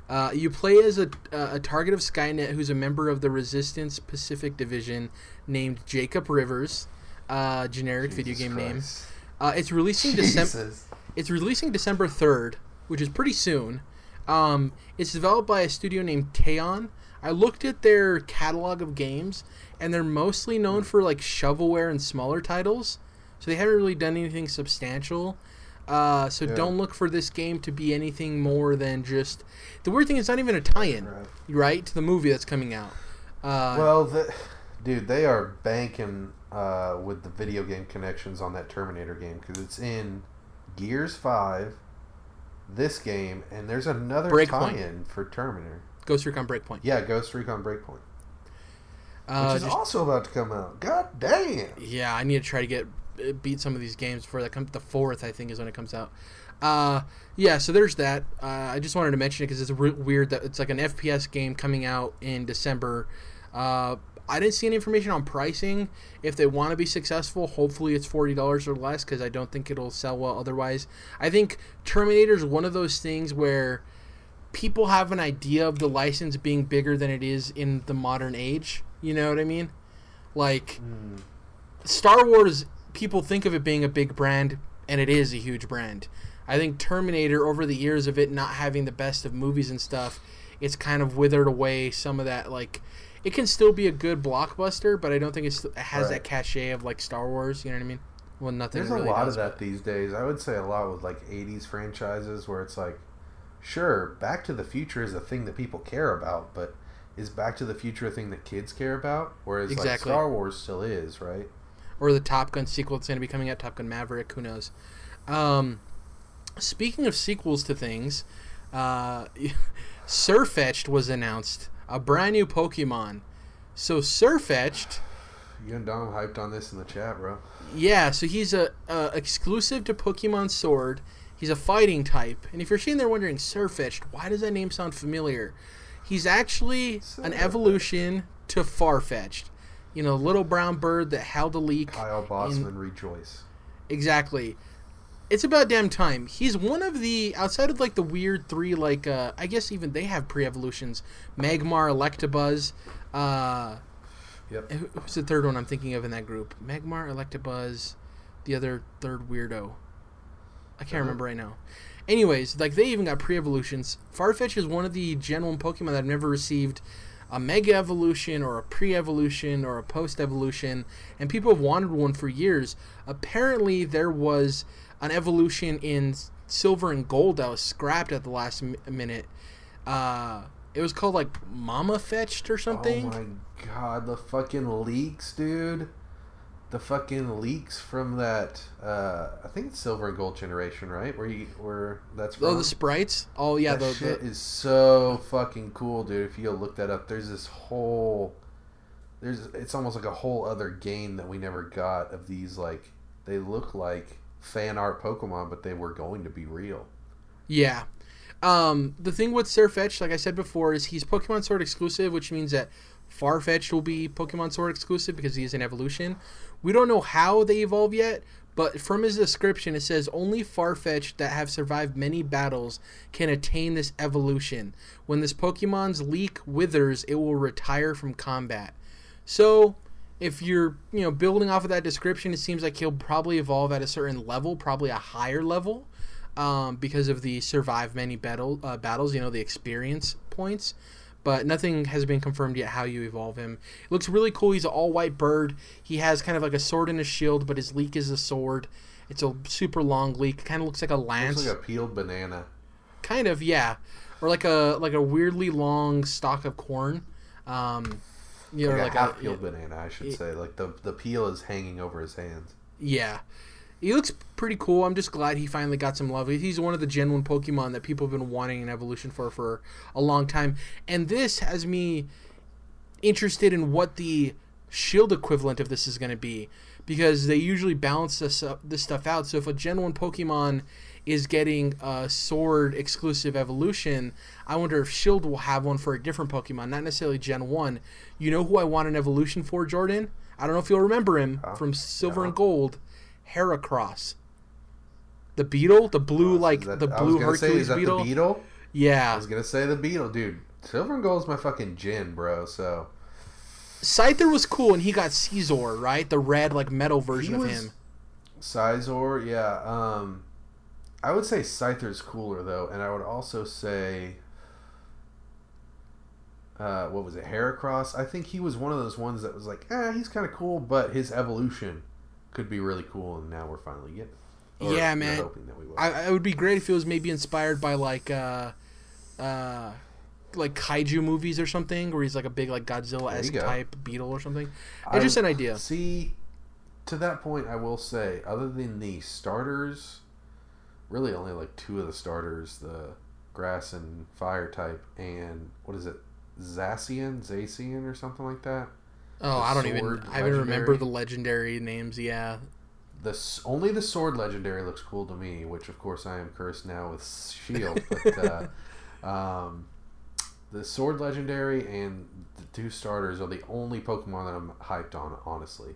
Uh, you play as a, a target of Skynet who's a member of the Resistance Pacific Division named Jacob Rivers, uh, generic Jesus video game Christ. name. Uh, it's releasing December. It's releasing December third, which is pretty soon. Um, it's developed by a studio named Teyon. I looked at their catalog of games, and they're mostly known for like shovelware and smaller titles. So they haven't really done anything substantial. Uh, so yeah. don't look for this game to be anything more than just. The weird thing is, not even a tie-in, right, right to the movie that's coming out. Uh, well, the, dude, they are banking uh, with the video game connections on that Terminator game because it's in Gears Five, this game, and there's another Breakpoint. tie-in for Terminator. Ghost Recon Breakpoint. Yeah, Ghost Recon Breakpoint. Uh, which is just, also about to come out. God damn. Yeah, I need to try to get uh, beat some of these games before that comes. The fourth, I think, is when it comes out. Uh, yeah, so there's that. Uh, I just wanted to mention it because it's re- weird that it's like an FPS game coming out in December. Uh, I didn't see any information on pricing. If they want to be successful, hopefully it's forty dollars or less because I don't think it'll sell well otherwise. I think Terminator is one of those things where people have an idea of the license being bigger than it is in the modern age. You know what I mean? Like mm. Star Wars, people think of it being a big brand, and it is a huge brand. I think Terminator, over the years of it not having the best of movies and stuff, it's kind of withered away some of that. Like, it can still be a good blockbuster, but I don't think it has right. that cachet of like Star Wars. You know what I mean? Well, nothing. There's really a lot does, of that but... these days. I would say a lot with like '80s franchises where it's like, sure, Back to the Future is a thing that people care about, but is Back to the Future a thing that kids care about? Whereas exactly. like Star Wars still is, right? Or the Top Gun sequel that's going to be coming out, Top Gun Maverick. Who knows? Um, speaking of sequels to things, uh, [laughs] Sirfetch'd was announced, a brand new Pokemon. So Sirfetch'd. You and Dom hyped on this in the chat, bro. Yeah, so he's a exclusive to Pokemon Sword. He's a fighting type, and if you're sitting there wondering, Sirfetch'd, why does that name sound familiar? He's actually an evolution to Farfetch'd. You know, little brown bird that held a leek. Kyle Bosman in... rejoice. Exactly. It's about damn time. He's one of the outside of like the weird three, like uh, I guess even they have pre-evolutions. Magmar, Electabuzz. Uh, yep. Who's the third one I'm thinking of in that group? Magmar, Electabuzz, the other third weirdo. I can't uh-huh. remember right now. Anyways, like they even got pre-evolutions. Farfetch is one of the Gen 1 Pokemon that have never received a Mega Evolution or a pre-evolution or a post-evolution, and people have wanted one for years. Apparently, there was an evolution in Silver and Gold that was scrapped at the last minute. Uh, it was called like Mama Fetched or something. Oh my god, the fucking leaks, dude the fucking leaks from that uh I think it's silver and gold generation, right? Where you where that's from. Oh, the sprites. Oh yeah, that the, shit the... is so fucking cool, dude. If you look that up, there's this whole there's it's almost like a whole other game that we never got of these like they look like fan art Pokemon, but they were going to be real. Yeah. Um, the thing with Sirfetch'd, like I said before, is he's Pokemon Sword exclusive, which means that Farfetch'd will be Pokemon Sword exclusive because he is an evolution. We don't know how they evolve yet, but from his description, it says only Farfetch'd that have survived many battles can attain this evolution. When this Pokemon's leek withers, it will retire from combat. So, if you're you know building off of that description, it seems like he'll probably evolve at a certain level, probably a higher level, um, because of the survive many battle uh, battles. You know the experience points. But nothing has been confirmed yet how you evolve him. It looks really cool. He's an all white bird. He has kind of like a sword and a shield, but his leek is a sword. It's a super long leek. Kind of looks like a lance. Looks like a peeled banana. Kind of, yeah, or like a like a weirdly long stalk of corn. Um, you know, like, like a half peeled banana, I should it, say. Like the the peel is hanging over his hands. Yeah, he looks pretty cool. I'm just glad he finally got some love. He's one of the Gen 1 Pokemon that people have been wanting an evolution for for a long time. And this has me interested in what the shield equivalent of this is going to be because they usually balance this, uh, this stuff out. So if a Gen 1 Pokemon is getting a sword exclusive evolution, I wonder if Shield will have one for a different Pokemon, not necessarily Gen 1. You know who I want an evolution for, Jordan? I don't know if you'll remember him from Silver and Gold. Heracross. The beetle, the blue oh, like that, the blue Hercules say, is that beetle. The beetle. Yeah, I was gonna say the beetle, dude. Silver and gold is my fucking gin, bro. So Scyther was cool, and he got Scizor, right? The red like metal version of him. Scizor, yeah. Um, I would say Scyther's cooler though, and I would also say, uh, what was it, Heracross? I think he was one of those ones that was like, ah, eh, he's kind of cool, but his evolution could be really cool, and now we're finally getting. Or yeah, man. I, it would be great if it was maybe inspired by like, uh, uh, like kaiju movies or something, where he's like a big like Godzilla esque type beetle or something. It's just an idea. See, to that point, I will say, other than the starters, really only like two of the starters, the grass and fire type, and what is it, Zacian, Zacian, or something like that. Oh, I don't even. I even remember the legendary names. Yeah. The only the sword legendary looks cool to me, which of course I am cursed now with shield. But uh, [laughs] um, the sword legendary and the two starters are the only Pokemon that I'm hyped on. Honestly,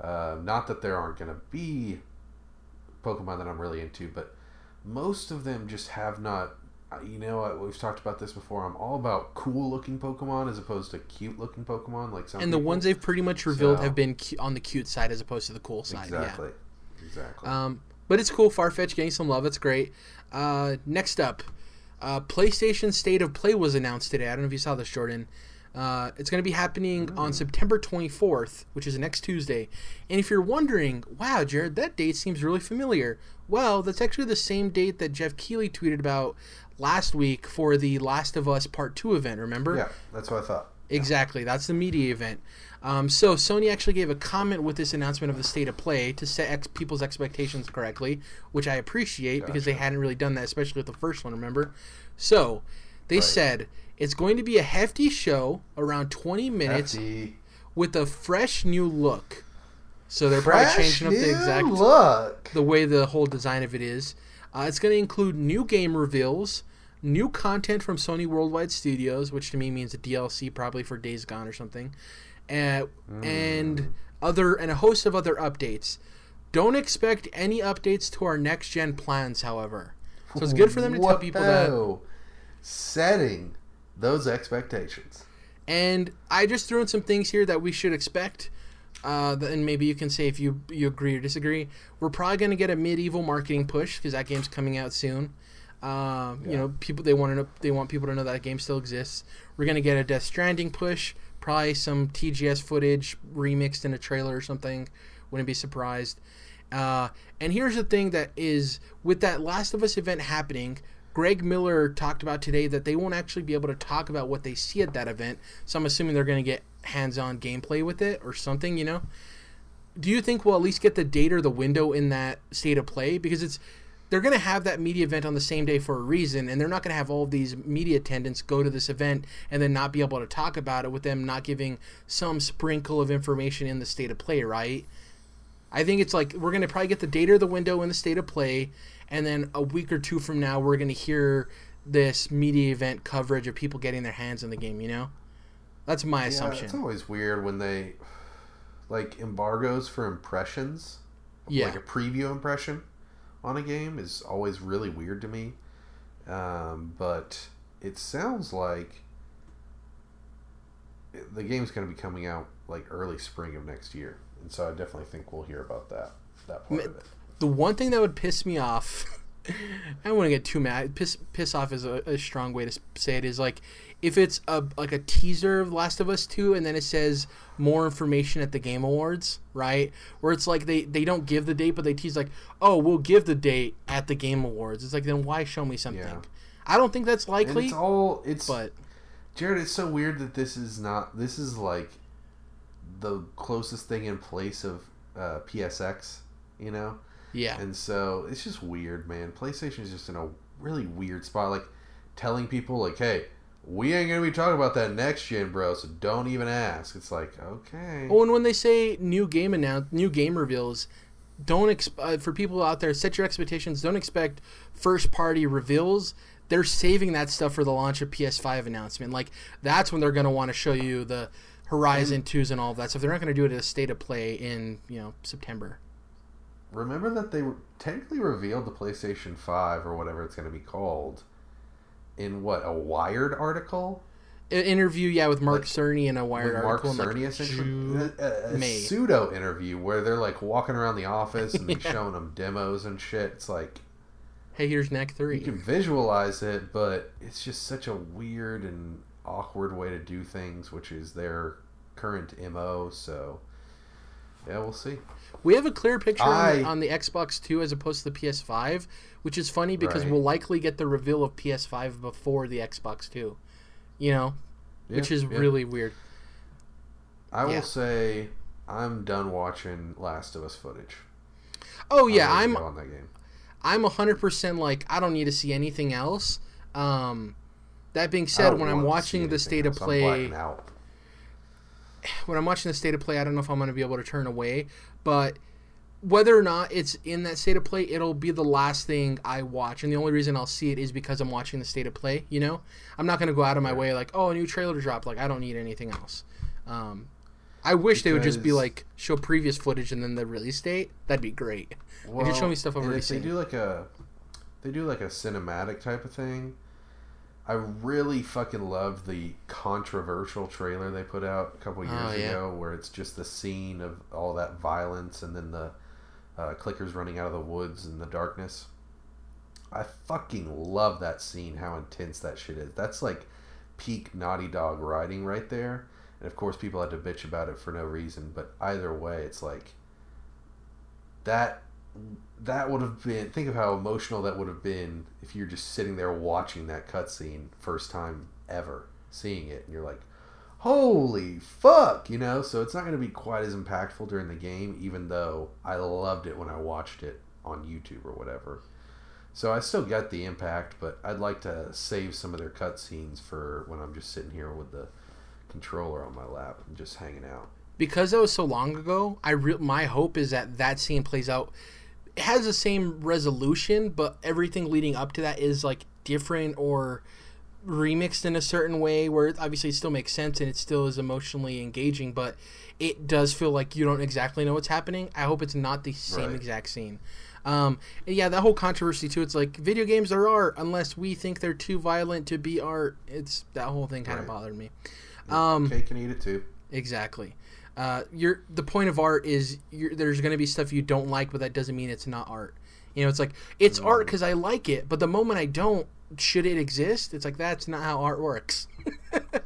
uh, not that there aren't gonna be Pokemon that I'm really into, but most of them just have not you know we've talked about this before. I'm all about cool looking Pokemon as opposed to cute looking Pokemon. Like some and the ones they've pretty much revealed so, have been on the cute side as opposed to the cool side. Exactly. Yeah. Exactly. Um, but it's cool. Farfetch getting some love. It's great. Uh, next up, uh, PlayStation State of Play was announced today. I don't know if you saw this, Jordan. Uh, it's going to be happening mm. on September 24th, which is next Tuesday. And if you're wondering, wow, Jared, that date seems really familiar. Well, that's actually the same date that Geoff Keighley tweeted about last week for the Last of Us Part 2 event, remember? Yeah, that's what I thought. Exactly, that's the media event. Um, so Sony actually gave a comment with this announcement of the state of play to set ex- people's expectations correctly, which I appreciate gotcha. because they hadn't really done that, especially with the first one. Remember? So they right. said it's going to be a hefty show, around 20 minutes, hefty. with a fresh new look. So they're fresh probably changing up the exact look, the way the whole design of it is. Uh, it's going to include new game reveals, new content from Sony Worldwide Studios, which to me means a DLC probably for Days Gone or something, and mm. and other and a host of other updates. Don't expect any updates to our next gen plans, however. So it's good for them to tell people that setting those expectations. And I just threw in some things here that we should expect. Uh, and maybe you can say if you you agree or disagree. We're probably going to get a MediEvil marketing push because that game's coming out soon. Uh, yeah. You know, people they want to know, they want people to know that game still exists. We're going to get a Death Stranding push, probably some TGS footage remixed in a trailer or something. Wouldn't be surprised. Uh, and here's the thing that is with that Last of Us event happening. Greg Miller talked about today that they won't actually be able to talk about what they see at that event. So I'm assuming they're going to get hands-on gameplay with it or something, you know. Do you think we'll at least get the date or the window in that state of play because it's they're going to have that media event on the same day for a reason and they're not going to have all of these media attendants go to this event and then not be able to talk about it with them not giving some sprinkle of information in the state of play, right? I think it's like we're going to probably get the date or the window in the state of play and then a week or two from now we're going to hear this media event coverage of people getting their hands on the game, you know? That's my yeah, assumption. It's always weird when they like embargoes for impressions. Yeah. Like a preview impression on a game is always really weird to me. Um, but it sounds like the game's going to be coming out like early spring of next year, and so I definitely think we'll hear about that that part of it. The one thing that would piss me off [laughs] I don't want to get too mad. Piss piss off is a, a, strong way to say it. Is like if it's a like a teaser of Last of Us Two, and then it says more information at the Game Awards, right? Where it's like they they don't give the date, but they tease like, oh, we'll give the date at the Game Awards. It's like then why show me something? Yeah. I don't think that's likely. And it's all it's but Jared. It's so weird that this is not. This is like the closest thing in place of uh, PSX. You know yeah. And so it's just weird, man. PlayStation is just in a really weird spot. Like telling people, like, hey, we ain't gonna be talking about that next gen, bro. So don't even ask. It's like, okay. Oh, and when they say new game announce, new game reveals, don't exp- uh, for people out there, set your expectations. Don't expect first party reveals. They're saving that stuff for the launch of PS5 announcement. Like that's when they're gonna want to show you the Horizon twos and all of that stuff. They're not gonna do it at a state of play in you know September remember that they technically revealed the PlayStation 5 or whatever it's going to be called in what a Wired article. An interview, yeah, with Mark like, Cerny in a Wired article. Mark Cerny, like essentially, a, a pseudo interview where they're like walking around the office and [laughs] yeah. showing them demos and shit. It's like, hey, here's Knack Three. You can visualize it, but it's just such a weird and awkward way to do things, which is their current mo. So, yeah, we'll see. We have a clear picture I, on, on, the Xbox Two as opposed to the PS5, which is funny because right. we'll likely get the reveal of PS5 before the Xbox Two. You know, yeah, which is yeah. really weird. I yeah. will say I'm done watching Last of Us footage. Oh yeah, I'm on that game. I'm 100% like I don't need to see anything else. Um, that being said, when I'm watching the state else. of play, when I'm watching the state of play, I don't know if I'm going to be able to turn away. But whether or not it's in that state of play, it'll be the last thing I watch. And the only reason I'll see it is because I'm watching the state of play. You know, I'm not going to go out of my way like, oh, a new trailer dropped. Like I don't need anything else. Um, I wish because... they would just be like show previous footage and then the release date. That'd be great. Well, could show me stuff I've already seen. They do like a, they do like a cinematic type of thing I really fucking love the controversial trailer they put out a couple years oh, yeah. ago, where it's just the scene of all that violence and then the uh, clickers running out of the woods in the darkness. I fucking love that scene. How intense that shit is. That's like peak Naughty Dog writing right there. And of course, people had to bitch about it for no reason. But either way, it's like that that would have been think of how emotional that would have been if you're just sitting there watching that cutscene first time ever seeing it and you're like holy fuck you know? So it's not going to be quite as impactful during the game even though i loved it when i watched it on youtube or whatever. So i still get the impact but i'd like to save some of their cutscenes for when i'm just sitting here with the controller on my lap and just hanging out. Because that was so long ago i re- my hope is that that scene plays out has the same resolution, but everything leading up to that is like different or remixed in a certain way where obviously it still makes sense and it still is emotionally engaging, but it does feel like you don't exactly know what's happening. I hope it's not the same right. exact scene. Um, yeah, that whole controversy too. It's like video games are art unless we think they're too violent to be art. It's that whole thing kind of right. bothered me. Um, cake can eat it too. Exactly uh, you're the point of art is there's going to be stuff you don't like, but that doesn't mean it's not art. You know, it's like it's mm. art because I like it, but the moment I don't, should it exist? It's like that's not how art works.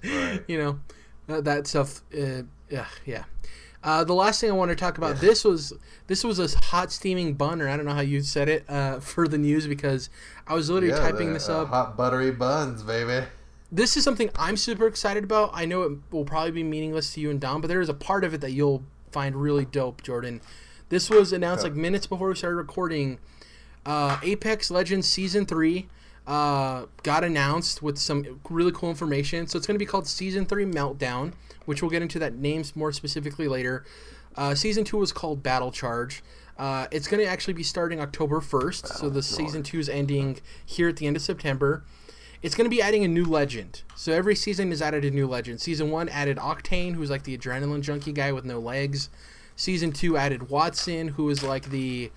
right. [laughs] You know, that, that stuff. Uh, yeah, yeah. Uh, the last thing I want to talk about yeah. this was this was a hot steaming bun, or I don't know how you said it uh, [laughs] for the news because I was literally yeah, typing this up. Hot buttery buns, baby this is something I'm super excited about. I know it will probably be meaningless to you and Dom, but there is a part of it that you'll find really dope, Jordan. This was announced like minutes before we started recording. Uh, Apex Legends Season 3 uh, got announced with some really cool information. So it's going to be called Season 3 Meltdown, which we'll get into that name more specifically later. Uh, season 2 was called Battle Charge. Uh, it's going to actually be starting October 1st. Battle so the season 2 is ending here at the end of September. It's going to be adding a new legend. So every season is added a new legend. Season one added Octane, who's like the adrenaline junkie guy with no legs. Season two added Wattson, who is like the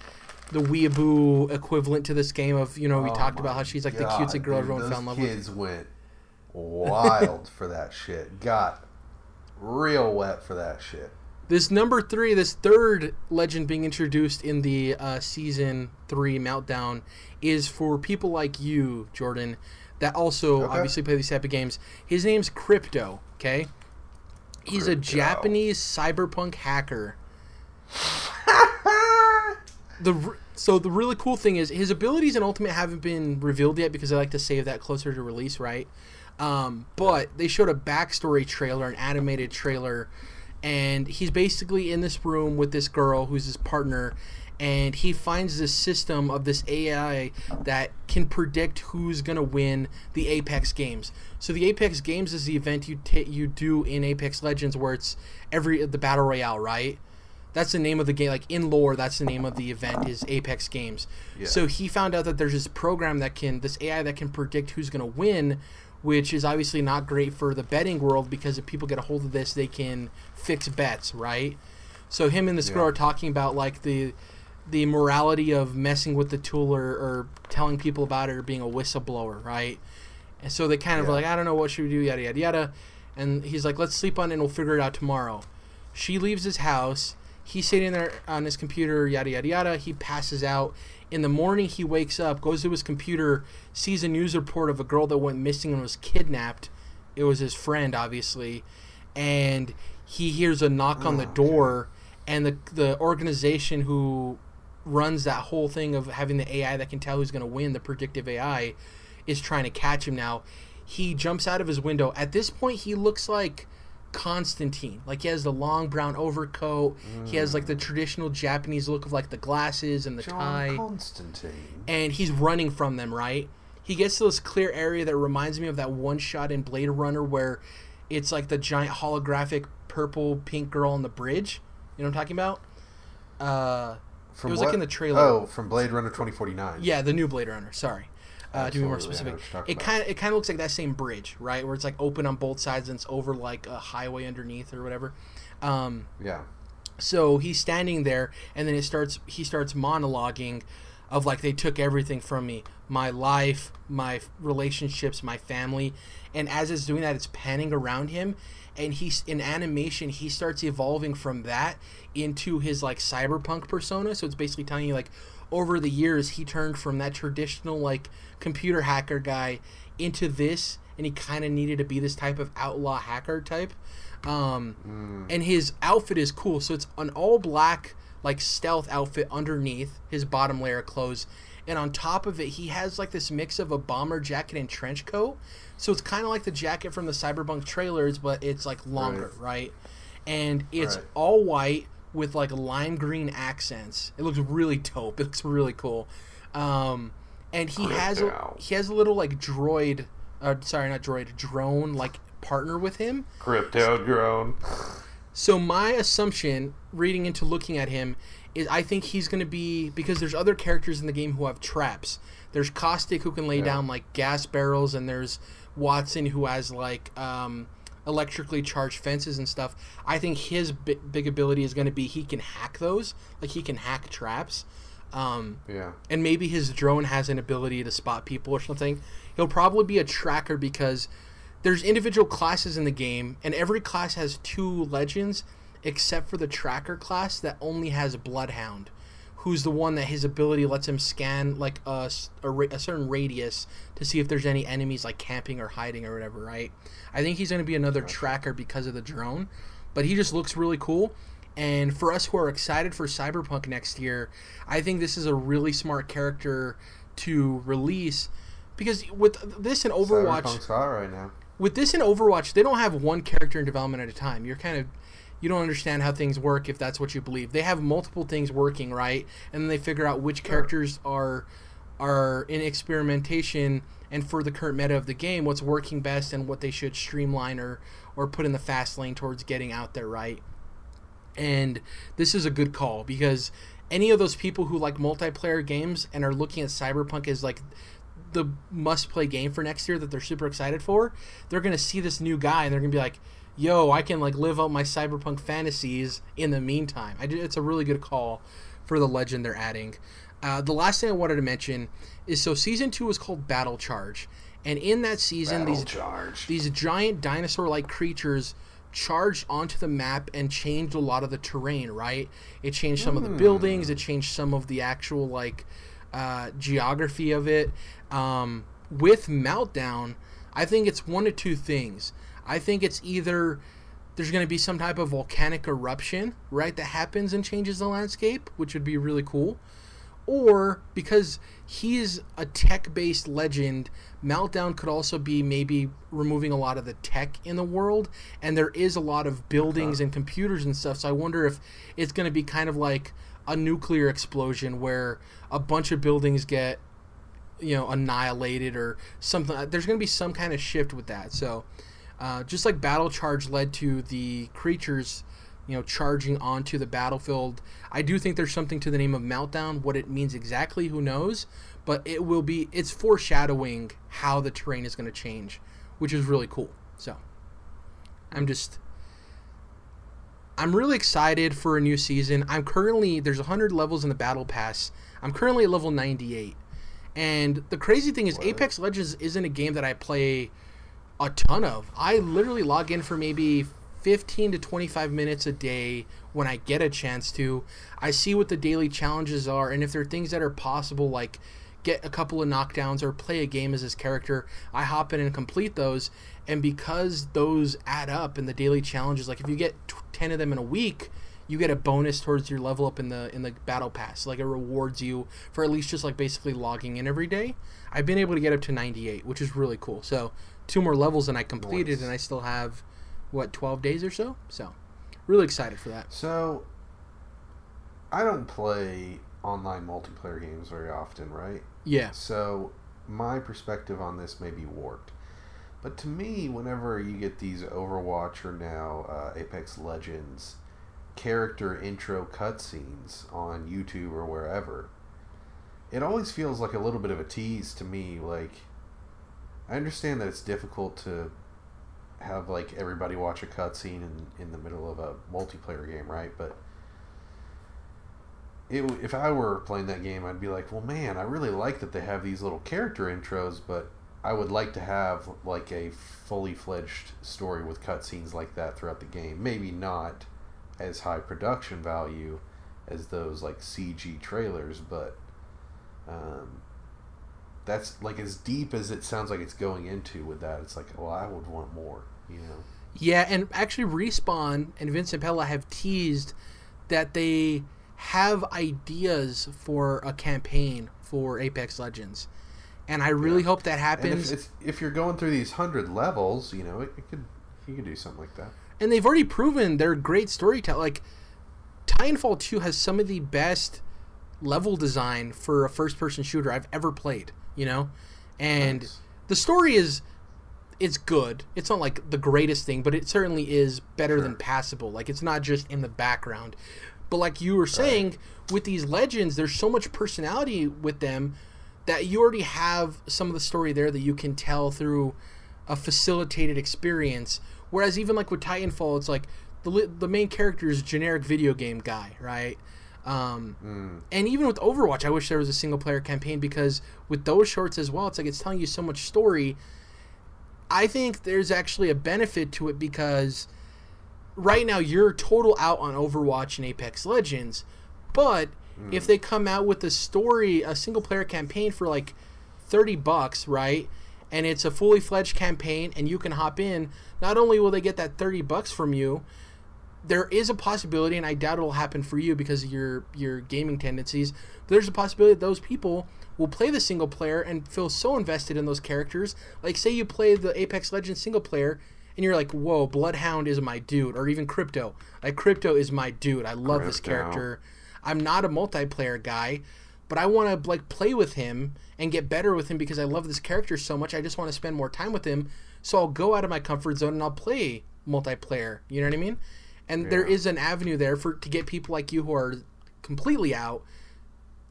the weeaboo equivalent to this game of you know we oh talked about how she's like God, the cutesy girl dude, everyone fell in love with. Kids went wild for that shit. Got real wet for that shit. This number three, this third legend being introduced in the uh, season three meltdown, is for people like you, Jordan, that also okay. obviously play these type of games. His name's Crypto. Okay, he's Crypto. a Japanese cyberpunk hacker. [laughs] the so the really cool thing is his abilities in Ultimate haven't been revealed yet because I like to save that closer to release, right? Um, but they showed a backstory trailer, an animated trailer and he's basically in this room with this girl who's his partner and he finds this system of this AI that can predict who's going to win the Apex games. So the Apex games is the event you t- you do in Apex Legends where it's every the battle royale, right? That's the name of the game. Like in lore, that's the name of the event is Apex Games. Yeah. So he found out that there's this program that can this AI that can predict who's going to win which is obviously not great for the betting world because if people get a hold of this, they can fix bets, right? So him and this yeah. girl are talking about like the the morality of messing with the tool or, or telling people about it or being a whistleblower, right? And so they kind of yeah. like, I don't know what should we do, yada yada yada. And he's like, let's sleep on it and we'll figure it out tomorrow. She leaves his house. He's sitting there on his computer, yada yada yada. He passes out in the morning, he wakes up, goes to his computer, sees a news report of a girl that went missing and was kidnapped. It was his friend, obviously, and he hears a knock on the oh, door, and the the organization who runs that whole thing of having the AI that can tell who's going to win, the predictive AI, is trying to catch him now. He jumps out of his window. At this point, he looks like Constantine. Like he has the long brown overcoat. Mm. He has like the traditional Japanese look of like the glasses and the John tie. Constantine. And he's running from them, right? He gets to this clear area that reminds me of that one shot in Blade Runner where it's like the giant holographic purple pink girl on the bridge. You know what I'm talking about? Uh, from it was what? like in the trailer. Oh, from Blade Runner 2049. Yeah, the new Blade Runner. Sorry uh, to be more specific. It kind of it kind of looks like that same bridge, right, where it's like open on both sides and it's over like a highway underneath or whatever. Um, yeah. So he's standing there, and then it starts. He starts monologuing, of like they took everything from me, my life, my relationships, my family, and as it's doing that, it's panning around him, and he's in animation. He starts evolving from that into his like cyberpunk persona. So it's basically telling you like over the years he turned from that traditional like computer hacker guy into this and he kind of needed to be this type of outlaw hacker type um, mm. and his outfit is cool so it's an all black like stealth outfit underneath his bottom layer of clothes and on top of it he has like this mix of a bomber jacket and trench coat so it's kind of like the jacket from the cyberpunk trailers but it's like longer right, right? and it's right. all white with like lime green accents. It looks really dope. [laughs] It looks really cool. Um, and he has a, he has a little like droid, uh, sorry, not droid, drone like partner with him. Crypto drone. So my assumption, reading into looking at him, is I think he's going to be because there's other characters in the game who have traps. There's Caustic who can lay yeah. down like gas barrels, and there's Wattson who has like um, electrically charged fences and stuff. I think his big, big ability is going to be he can hack those, like he can hack traps. Um, yeah. And maybe his drone has an ability to spot people or something. He'll probably be a tracker because there's individual classes in the game, and every class has two legends, except for the tracker class that only has Bloodhound who's the one that his ability lets him scan like a, a, a, certain radius to see if there's any enemies like camping or hiding or whatever right? I think he's going to be another tracker because of the drone but he just looks really cool. And for us who are excited for cyberpunk next year i think this is a really smart character to release because with this in overwatch right now. with this in overwatch they don't have one character in development at a time. You're kind of you don't understand how things work if that's what you believe. They have multiple things working, right? And then they figure out which characters are are in experimentation and for the current meta of the game, what's working best and what they should streamline or or put in the fast lane towards getting out there, right? And this is a good call because any of those people who like multiplayer games and are looking at Cyberpunk as like the must play game for next year that they're super excited for, they're going to see this new guy and they're going to be like, yo, I can like live out my cyberpunk fantasies in the meantime. I it's a really good call for the legend they're adding. Uh, the last thing I wanted to mention is so season two is called Battle Charge, and in that season, Battle these Charge. these giant dinosaur-like creatures charged onto the map and changed a lot of the terrain. Right, it changed some mm. of the buildings. It changed some of the actual like uh, geography of it. Um, with Meltdown, I think it's one of two things. I think it's either there's going to be some type of volcanic eruption, right, that happens and changes the landscape, which would be really cool. Or because he's a tech based legend, Meltdown could also be maybe removing a lot of the tech in the world. And there is a lot of buildings and computers and stuff. So I wonder if it's going to be kind of like a nuclear explosion where a bunch of buildings get you know annihilated or something uh, there's going to be some kind of shift with that so uh, just like battle charge led to the creatures you know charging onto the battlefield i do think there's something to the name of meltdown what it means exactly who knows but it will be it's foreshadowing how the terrain is going to change which is really cool so. I'm just i'm really excited for a new season. I'm currently there's 100 levels in the battle pass. I'm currently at level 98 and the crazy thing is, what? Apex Legends isn't a game that I play a ton of. I literally log in for maybe 15 to 25 minutes a day when I get a chance to. I see what the daily challenges are, and if there are things that are possible, like get a couple of knockdowns or play a game as this character, I hop in and complete those. And because those add up in the daily challenges, like if you get 10 of them in a week, you get a bonus towards your level up in the in the battle pass. Like it rewards you for at least just like basically logging in every day. I've been able to get up to 98, which is really cool. So two more levels and I completed, nice. and I still have what 12 days or so. So really excited for that. So I don't play online multiplayer games very often, right? Yeah. So my perspective on this may be warped. But to me, whenever you get these Overwatch or now uh, Apex Legends character intro cutscenes on YouTube or wherever, it always feels like a little bit of a tease to me. Like, I understand that it's difficult to have like everybody watch a cutscene in in the middle of a multiplayer game, right? But it, if I were playing that game, I'd be like, well, man, I really like that they have these little character intros, but I would like to have like a fully fledged story with cutscenes like that throughout the game. Maybe not as high production value as those like CG trailers, but um, that's like as deep as it sounds like it's going into with that. It's like, well, I would want more, you know. Yeah, and actually, Respawn and Vince Zampella have teased that they have ideas for a campaign for Apex Legends, and I really yeah. hope that happens. If, if, you're going through these hundred levels, you know, it, it could you could do something like that and they've already proven they're great storytelling. Like Titanfall 2 has some of the best level design for a first-person shooter I've ever played. You know, and nice. the story is it's good. It's not like the greatest thing, but it certainly is better sure. than passable. Like it's not just in the background. But like you were saying, right. with these legends, there's so much personality with them that you already have some of the story there that you can tell through a facilitated experience Whereas even like with Titanfall, it's like the the main character is a generic video game guy, right? Um, mm. And even with Overwatch, I wish there was a single player campaign because with those shorts as well, it's like it's telling you so much story. I think there's actually a benefit to it because right now you're total out on Overwatch and Apex Legends, but mm. if they come out with a story, a single player campaign for like 30 bucks, right? And it's a fully fledged campaign and you can hop in, not only will they get that 30 bucks from you, there is a possibility and I doubt it'll happen for you because of your your gaming tendencies, but there's a possibility that those people will play the single player and feel so invested in those characters. Like say you play the Apex Legends single player and you're like, "Whoa, Bloodhound is my dude," or even Crypto. Like Crypto is my dude. I love Crypto. this character. I'm not a multiplayer guy, but I want to like play with him and get better with him because I love this character so much. I just want to spend more time with him. So I'll go out of my comfort zone and I'll play multiplayer. You know what I mean? And yeah. there is an avenue there for to get people like you who are completely out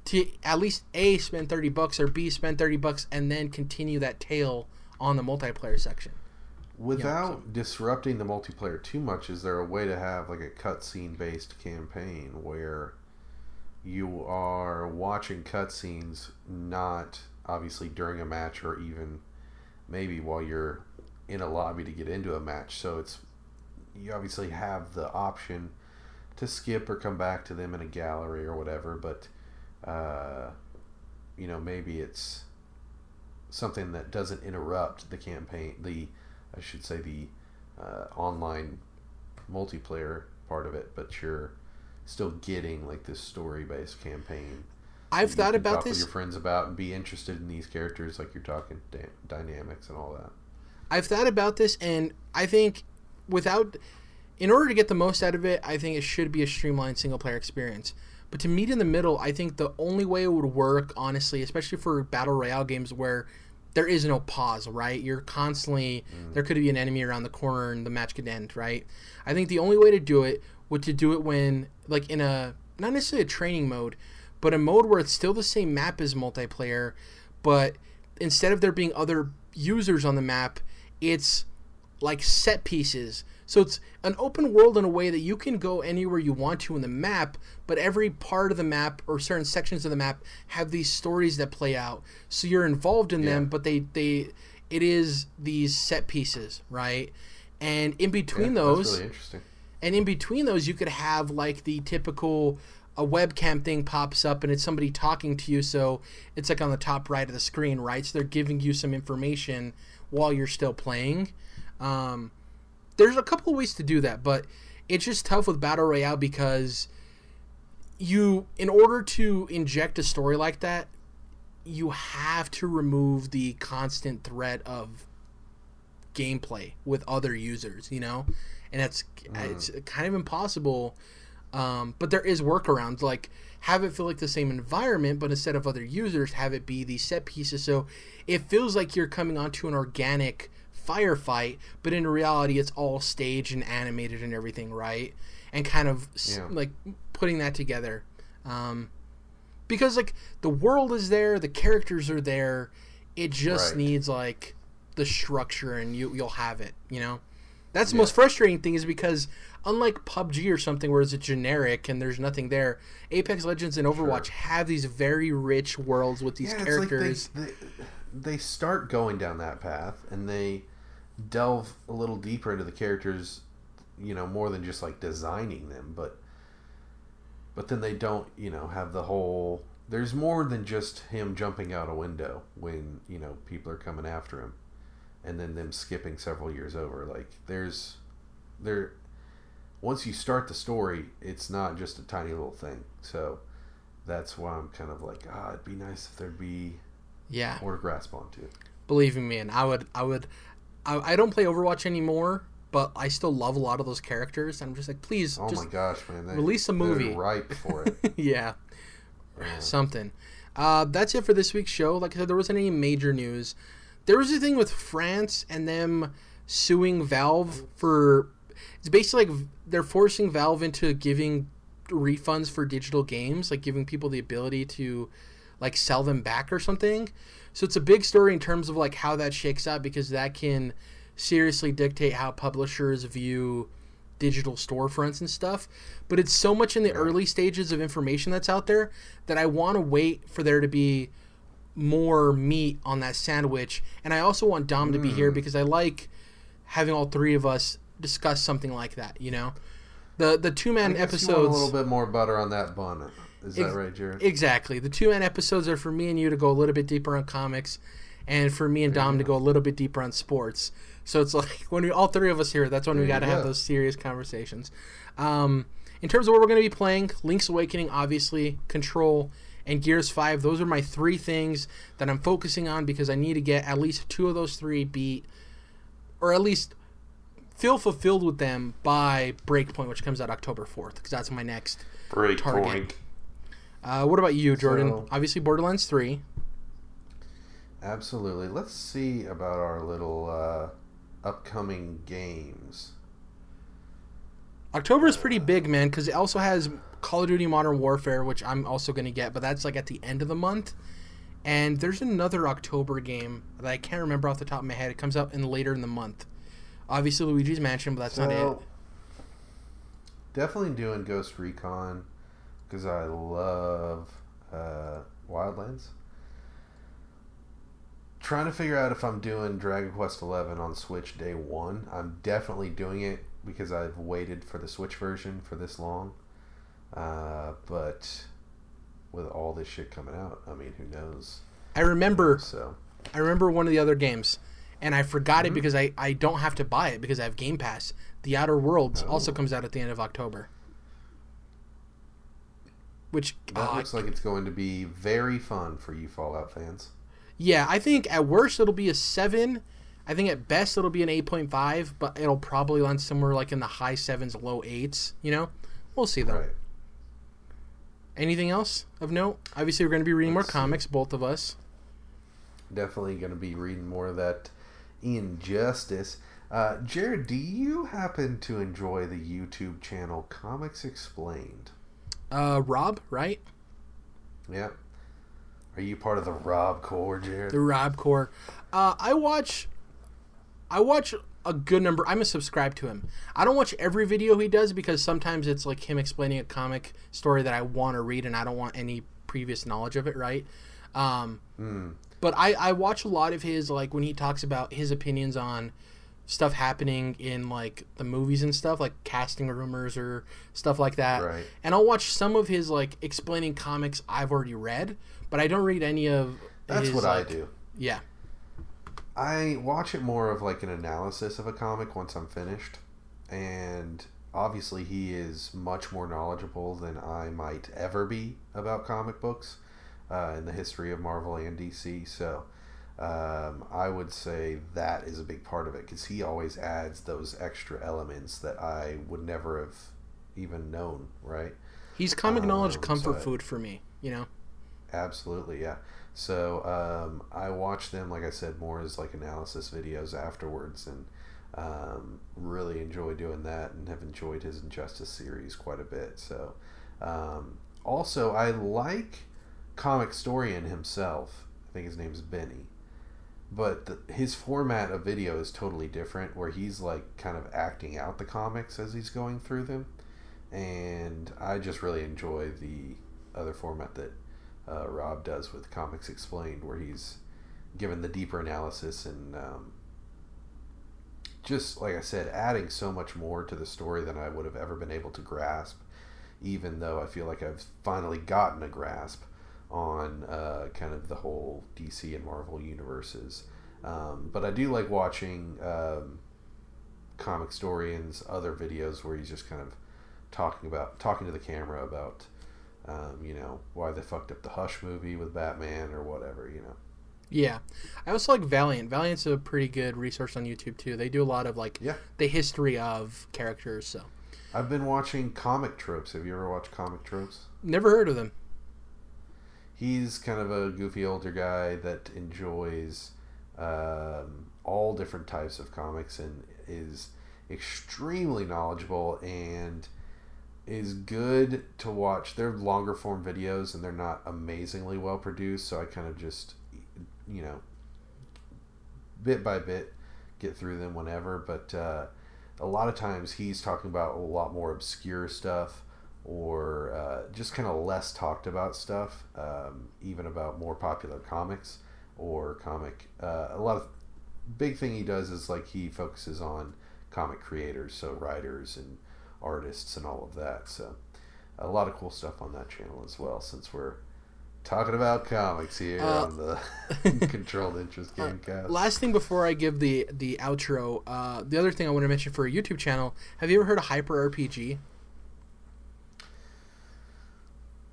to at least a spend 30 bucks or b spend 30 bucks and then continue that tail on the multiplayer section without you know, so. disrupting the multiplayer too much is there a way to have like a cutscene based campaign where you are watching cutscenes, not obviously during a match or even maybe while you're in a lobby to get into a match. So it's you obviously have the option to skip or come back to them in a gallery or whatever, but uh, you know maybe it's something that doesn't interrupt the campaign. The I should say the uh, online multiplayer part of it, but you're still getting like this story based campaign. I've thought about this. With your friends about and be interested in these characters, like you're talking da- dynamics and all that. I've thought about this, and I think without, in order to get the most out of it, I think it should be a streamlined single player experience. But to meet in the middle, I think the only way it would work, honestly, especially for battle royale games where there is no pause, right? You're constantly mm. there could be an enemy around the corner and the match could end, right? I think the only way to do it would to do it when like in a not necessarily a training mode, but a mode where it's still the same map as multiplayer, but instead of there being other users on the map, it's like set pieces. So it's an open world in a way that you can go anywhere you want to in the map, but every part of the map or certain sections of the map have these stories that play out. So you're involved in yeah. them, but they they it is these set pieces, right? And in between yeah, those, really and in between those, you could have like the typical a webcam thing pops up and it's somebody talking to you. So it's like on the top right of the screen right? So they're giving you some information while you're still playing. Um, there's a couple of ways to do that but it's just tough with battle royale because you in order to inject a story like that you have to remove the constant threat of gameplay with other users you know and it's mm. it's kind of impossible um, but there is workarounds like have it feel like the same environment, but instead of other users, have it be these set pieces. So it feels like you're coming onto an organic firefight, but in reality, it's all staged and animated and everything, right? And kind of yeah. like putting that together. Um, because like the world is there, the characters are there. It just right. needs like the structure, and you you'll have it. You know, that's the yeah. most frustrating thing is because unlike PUBG or something where it's a generic and there's nothing there, Apex Legends and Overwatch sure. have these very rich worlds with these yeah, characters. Like they, they, they start going down that path and they delve a little deeper into the characters, you know, more than just like designing them, but but then they don't, you know, have the whole there's more than just him jumping out a window when, you know, people are coming after him and then them skipping several years over. Like there's there once you start the story, it's not just a tiny little thing. So that's why I'm kind of like, ah, it'd be nice if there'd be yeah more to grasp onto. Believe me, man, I would, I would, I, I don't play Overwatch anymore, but I still love a lot of those characters. I'm just like, please, oh my gosh, man, they, release a movie, right for [laughs] it. yeah. yeah, something. Uh, that's it for this week's show. Like I said, there wasn't any major news. There was a thing with France and them suing Valve for it's basically like they're forcing Valve into giving refunds for digital games, like giving people the ability to like sell them back or something. So it's a big story in terms of like how that shakes out because that can seriously dictate how publishers view digital storefronts and stuff. But it's so much in the early stages of information that's out there that I want to wait for there to be more meat on that sandwich. And I also want Dom mm. to be here hmm. because I like having all three of us discuss something like that. You know, the the two man episodes. a little bit more butter on that bun. Is that right, Jared? Exactly. The two man episodes are for me and you to go a little bit deeper on comics, and for me and Dom to go a little bit deeper on sports. So it's [laughs] like when we all three of us here, that's when there we got to have those serious conversations. Um, in terms of what we're going to be playing, Link's Awakening, obviously, Control, and Gears 5. Those are my three things that I'm focusing on because I need to get at least two of those three beat, or at least feel fulfilled with them by Breakpoint, which comes out October 4th, because that's my next Breakpoint. target. Uh, what about you, Jordan? So, Obviously, Borderlands 3. Absolutely. Let's see about our little uh, upcoming games. October is pretty big, man, because it also has Call of Duty Modern Warfare, which I'm also going to get, but that's like at the end of the month. And there's another October game that I can't remember off the top of my head. It comes out in later in the month. Obviously, Luigi's Mansion, but that's so, not it. Definitely doing Ghost Recon because I love uh, Wildlands. Trying to figure out if I'm doing Dragon Quest XI on Switch day one. I'm definitely doing it because I've waited for the Switch version for this long. Uh, but with all this shit coming out, I mean, who knows? I remember. So I remember one of the other games, and I forgot mm-hmm. it because I I don't have to buy it because I have Game Pass. The Outer Worlds oh. also comes out at the end of October. Which that uh, looks like it's going to be very fun for you Fallout fans. Yeah, I think at worst it'll be a seven. I think at best it'll be an eight point five, but it'll probably land somewhere like in the high sevens, low eights. You know, we'll see though. Right. Anything else of note? Obviously, we're going to be reading Let's more comics, both of us. Definitely going to be reading more of that Injustice. Uh, Jared, do you happen to enjoy the YouTube channel Comics Explained? Uh, Rob, right? Yeah. Are you part of the Rob Core, Jared? The Rob Core. Uh, I watch. I watch a good number. I'm a subscribe to him. I don't watch every video he does because sometimes it's like him explaining a comic story that I want to read and I don't want any previous knowledge of it, right? Um, mm. But I, I watch a lot of his like when he talks about his opinions on stuff happening in like the movies and stuff like casting rumors or stuff like that right. and i'll watch some of his like explaining comics i've already read but i don't read any of that's his, what like, i do yeah I watch it more of like an analysis of a comic once I'm finished, and obviously he is much more knowledgeable than I might ever be about comic books uh, in the history of Marvel and DC. So um, I would say that is a big part of it because he always adds those extra elements that I would never have even known. Right? He's comic um, knowledge comfort so food for me. You know. Absolutely, yeah. So um, I watch them, like I said, more as like analysis videos afterwards, and um, really enjoy doing that, and have enjoyed his Injustice series quite a bit. So um, also, I like Comicstorian himself. I think his name's Benny, but the, his format of video is totally different, where he's like kind of acting out the comics as he's going through them, and I just really enjoy the other format that uh, Rob does with Comics Explained, where he's given the deeper analysis and um, just like I said, adding so much more to the story than I would have ever been able to grasp. Even though I feel like I've finally gotten a grasp on uh, kind of the whole DC and Marvel universes. Um, but I do like watching um, Comicstorian's other videos where he's just kind of talking about talking to the camera about um, you know, why they fucked up the Hush movie with Batman or whatever, you know. Yeah, I also like Valiant. Valiant's a pretty good resource on YouTube too. They do a lot of like yeah. the history of characters. So I've been watching Comic Tropes. Have you ever watched Comic Tropes? Never heard of them. He's kind of a goofy older guy that enjoys um, all different types of comics and is extremely knowledgeable and is good to watch. They're longer form videos and they're not amazingly well produced, so I kind of just, you know, bit by bit get through them whenever. But uh, a lot of times he's talking about a lot more obscure stuff or uh, just kind of less talked about stuff, um, even about more popular comics or comic. Uh, a lot of big thing he does is like he focuses on comic creators, so writers and artists and all of that. So a lot of cool stuff on that channel as well. Since we're talking about comics here uh, on the [laughs] Controlled Interest uh, Gamecast. Uh, last thing before I give the the outro, uh, the other thing I want to mention for a YouTube channel. Have you ever heard of Hyper RPG?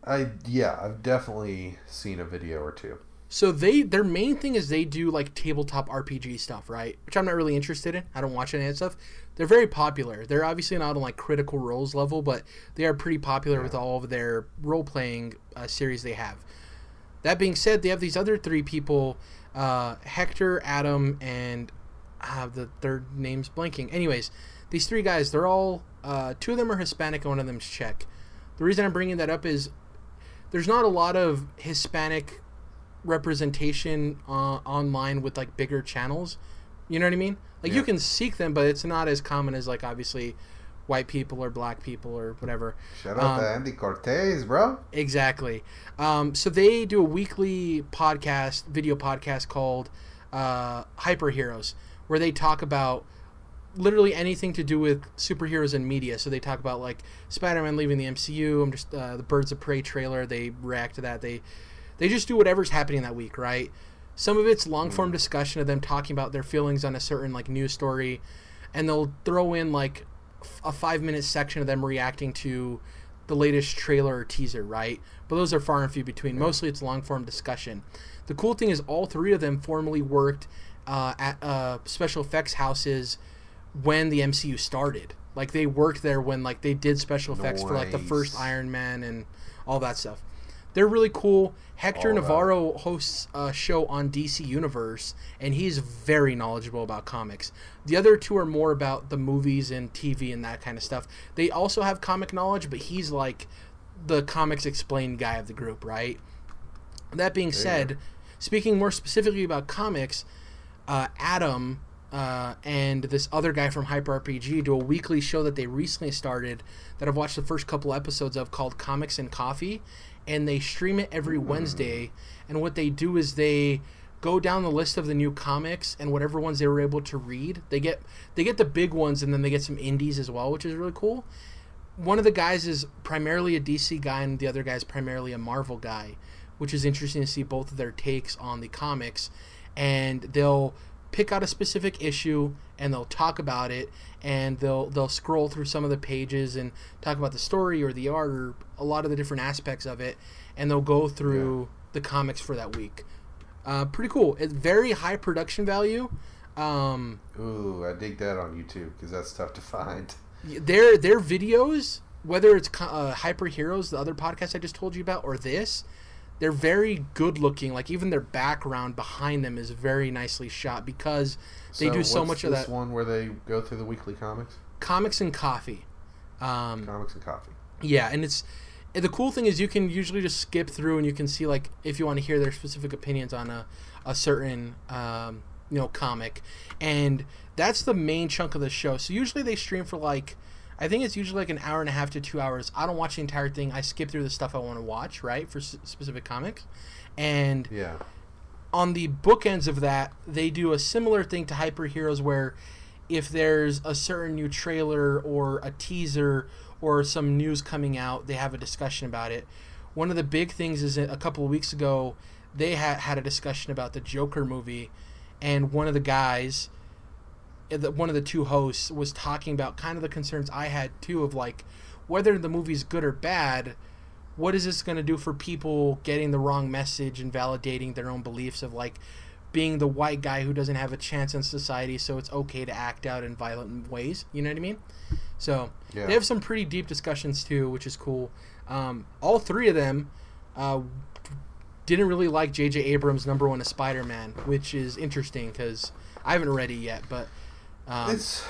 I yeah, I've definitely seen a video or two. So they their main thing is they do like tabletop RPG stuff, right? Which I'm not really interested in. I don't watch any of that stuff. They're very popular. They're obviously not on like Critical Role's level, but they are pretty popular yeah. with all of their role playing uh, series they have. That being said, they have these other three people, uh, Hector, Adam, and uh, the third name's blanking. Anyways, these three guys, they're all uh, two of them are Hispanic and one of them's Czech. The reason I'm bringing that up is there's not a lot of Hispanic representation uh, online with like bigger channels. You know what I mean? Like yeah. you can seek them, but it's not as common as like obviously white people or black people or whatever. Shout out um, to Andy Cortez, bro. Exactly. Um, so they do a weekly podcast, video podcast called uh, Hyper Heroes, where they talk about literally anything to do with superheroes and media. So they talk about like Spider-Man leaving the MCU. I'm just uh, the Birds of Prey trailer. They react to that. They they just do whatever's happening that week, right? Some of it's long form discussion of them talking about their feelings on a certain like news story, and they'll throw in like a five minute section of them reacting to the latest trailer or teaser, right? But those are far and few between. Mostly it's long form discussion. The cool thing is all three of them formerly worked uh, at uh, special effects houses when the MCU started. Like they worked there when like they did special effects nice. for like the first Iron Man and all that stuff. They're really cool. Hector all Navarro right. hosts a show on DC Universe, and he's very knowledgeable about comics. The other two are more about the movies and TV and that kind of stuff. They also have comic knowledge, but he's like the comics explained guy of the group, right? That being said, speaking more specifically about comics, uh, Adam uh, and this other guy from Hyper RPG do a weekly show that they recently started that I've watched the first couple episodes of called Comics and Coffee, and they stream it every mm. Wednesday. And what they do is they go down the list of the new comics and whatever ones they were able to read. They get they get the big ones and then they get some indies as well, which is really cool. One of the guys is primarily a DC guy and the other guy is primarily a Marvel guy, which is interesting to see both of their takes on the comics. And they'll pick out a specific issue and they'll talk about it and they'll they'll scroll through some of the pages and talk about the story or the art or a lot of the different aspects of it and they'll go through yeah. the comics for that week. Uh, pretty cool. It's very high production value. Um, Ooh, I dig that on YouTube because that's tough to find. Their their videos, whether it's uh, Hyper Heroes, the other podcast I just told you about, or this, they're very good looking. Like even their background behind them is very nicely shot because they so do so much of that. This one where they go through the weekly comics. Comics and coffee. Um, comics and coffee. Yeah, and it's the cool thing is you can usually just skip through and you can see like if you want to hear their specific opinions on a a certain um, you know comic, and that's the main chunk of the show. So usually they stream for like I think it's usually like an hour and a half to two hours. I don't watch the entire thing. I skip through the stuff I want to watch, right, for s- specific comics. And yeah, on the bookends of that, they do a similar thing to Hyper Heroes, where if there's a certain new trailer or a teaser or some news coming out, they have a discussion about it. One of the big things is a couple of weeks ago, they had had a discussion about the Joker movie, and one of the guys one of the two hosts was talking about kind of the concerns I had too of like whether the movie's good or bad. What is this going to do for people getting the wrong message and validating their own beliefs of like being the white guy who doesn't have a chance in society, so it's okay to act out in violent ways? You know what I mean? So yeah. they have some pretty deep discussions too, which is cool. Um, all three of them uh, didn't really like J.J. Abrams' number one of Spider-Man, which is interesting because I haven't read it yet, but um, it's,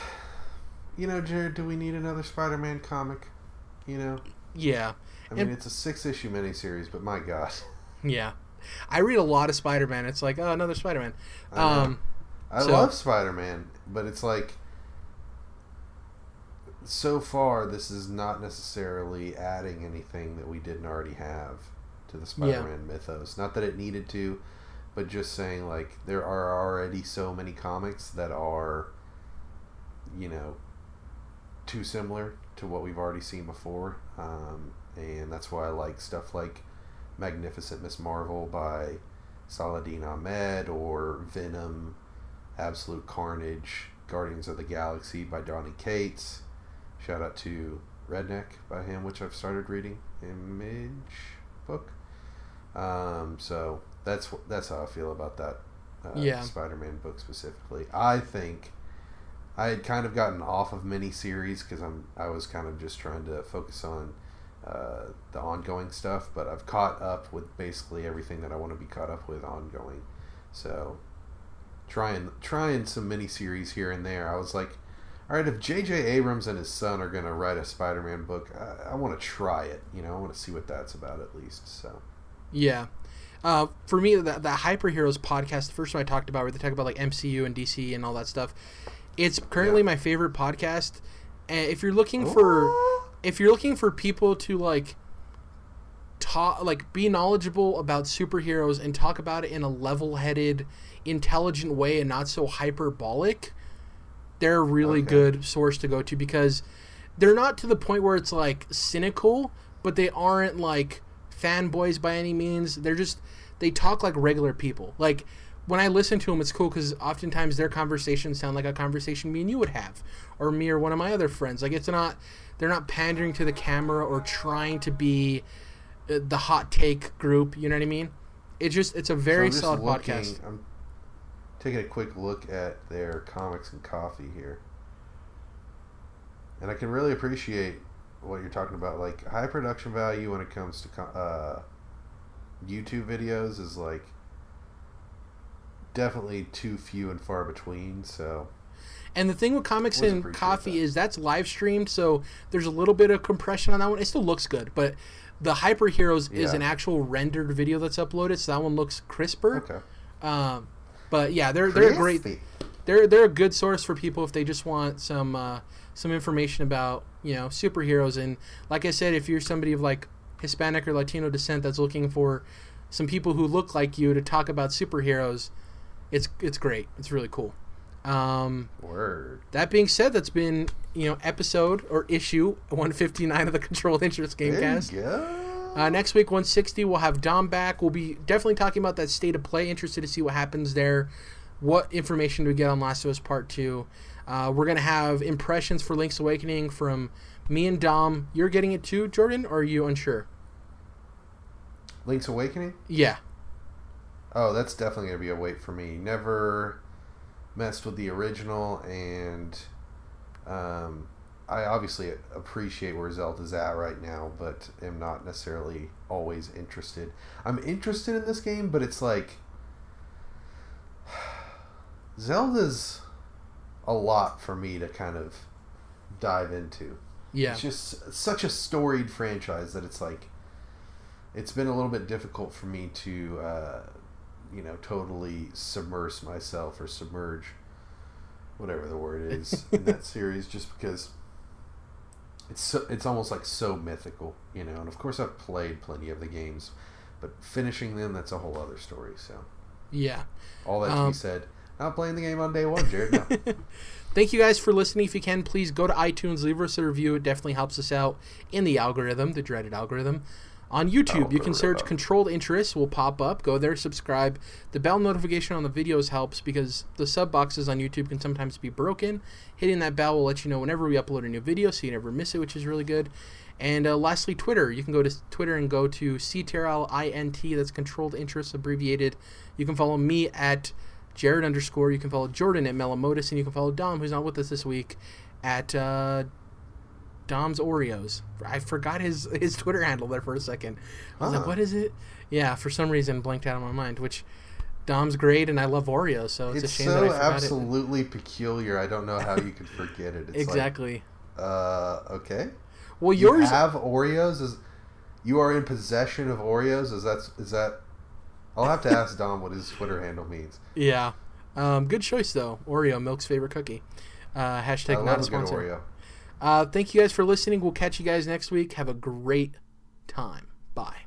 you know, Jared. Do we need another Spider-Man comic? You know. Yeah. I mean, and, it's a six-issue miniseries, but my God. Yeah, I read a lot of Spider-Man. It's like, oh, another Spider-Man. I, um, I so, love Spider-Man, but it's like, so far, this is not necessarily adding anything that we didn't already have to the Spider-Man yeah. mythos. Not that it needed to, but just saying like there are already so many comics that are you know, too similar to what we've already seen before. Um, and that's why I like stuff like Magnificent Miss Marvel by Saladin Ahmed or Venom, Absolute Carnage, Guardians of the Galaxy by Donny Cates. Shout out to Redneck by him, which I've started reading. Image book. Um, so that's that's how I feel about that uh, yeah. Spider-Man book specifically. I think I had kind of gotten off of miniseries because I'm I was kind of just trying to focus on uh, the ongoing stuff, but I've caught up with basically everything that I want to be caught up with ongoing. So trying trying some miniseries here and there. I was like, all right, if J.J. Abrams and his son are gonna write a Spider-Man book, I, I want to try it. You know, I want to see what that's about at least. So yeah. Uh, for me, the, the Hyper Heroes podcast, the first one I talked about, where they talk about like MCU and DC and all that stuff, it's currently yeah. my favorite podcast. And if you're looking for if you're looking for people to like talk like be knowledgeable about superheroes and talk about it in a level-headed, intelligent way and not so hyperbolic, they're a really okay. good source to go to because they're not to the point where it's like cynical, but they aren't like fanboys by any means. They're just they talk like regular people. Like when I listen to them, it's cool because oftentimes their conversations sound like a conversation me and you would have, or me or one of my other friends. Like it's not they're not pandering to the camera or trying to be uh, the hot take group. You know what I mean? It's just it's a very so solid looking, podcast. I'm taking a quick look at their comics and coffee here, and I can really appreciate what you're talking about. Like high production value when it comes to uh, YouTube videos is like definitely too few and far between. So. And the thing with comics and coffee that. is that's live streamed, so there's a little bit of compression on that one. It still looks good, but the Hyper Heroes yeah. is an actual rendered video that's uploaded, so that one looks crisper. Okay. Um, but yeah, they're they're great. They're they're a good source for people if they just want some uh, some information about you know superheroes. And like I said, if you're somebody of like Hispanic or Latino descent that's looking for some people who look like you to talk about superheroes, it's it's great. It's really cool. Um, Word. That being said, that's been you know episode or issue 159 of the [laughs] Controlled Interest Gamecast. There you go. Uh, next week 160 we'll have Dom back. We'll be definitely talking about that state of play. Interested to see what happens there. What information do we get on Last of Us Part Two? Uh, we're gonna have impressions for Link's Awakening from me and Dom. You're getting it too, Jordan, or are you unsure? Link's Awakening? Yeah. Oh, that's definitely gonna be a wait for me. Never messed with the original, and um, I obviously appreciate where Zelda's at right now, but am not necessarily always interested. I'm interested in this game, but it's like [sighs] Zelda's a lot for me to kind of dive into. Yeah. It's just such a storied franchise that it's like it's been a little bit difficult for me to uh, you know totally submerge myself or submerge whatever the word is [laughs] in that series just because it's so, it's almost like so mythical you know and of course I've played plenty of the games but finishing them that's a whole other story so yeah all that to um, be said not playing the game on day one Jared no. [laughs] Thank you guys for listening. If you can, please go to iTunes, leave us a review. It definitely helps us out in the algorithm, the dreaded algorithm. On YouTube, you can search Controlled Interest, will pop up. Go there, subscribe. The bell notification on the videos helps because the sub boxes on YouTube can sometimes be broken. Hitting that bell will let you know whenever we upload a new video so you never miss it, which is really good. And uh, lastly, Twitter. You can go to Twitter and go to CTRLINT, that's Controlled Interest abbreviated. You can follow me at Jared underscore. You can follow Jordan at Melamotus, and you can follow Dom, who's not with us this week, at uh, Dom's Oreos. I forgot his his Twitter handle there for a second. I was huh. like, what is it? Yeah, for some reason blanked out of my mind. Which Dom's great, and I love Oreos, so it's, it's a shame so that I forgot absolutely it. peculiar. I don't know how you could forget it. It's exactly. Like, uh, okay. Well, yours you have Oreos. Is you are in possession of Oreos? Is that is that? I'll have to [laughs] ask Dom what his Twitter handle means. Yeah, um, good choice though. Oreo, Milk's favorite cookie. Uh, hashtag not a sponsor. Uh, thank you guys for listening. We'll catch you guys next week. Have a great time. Bye.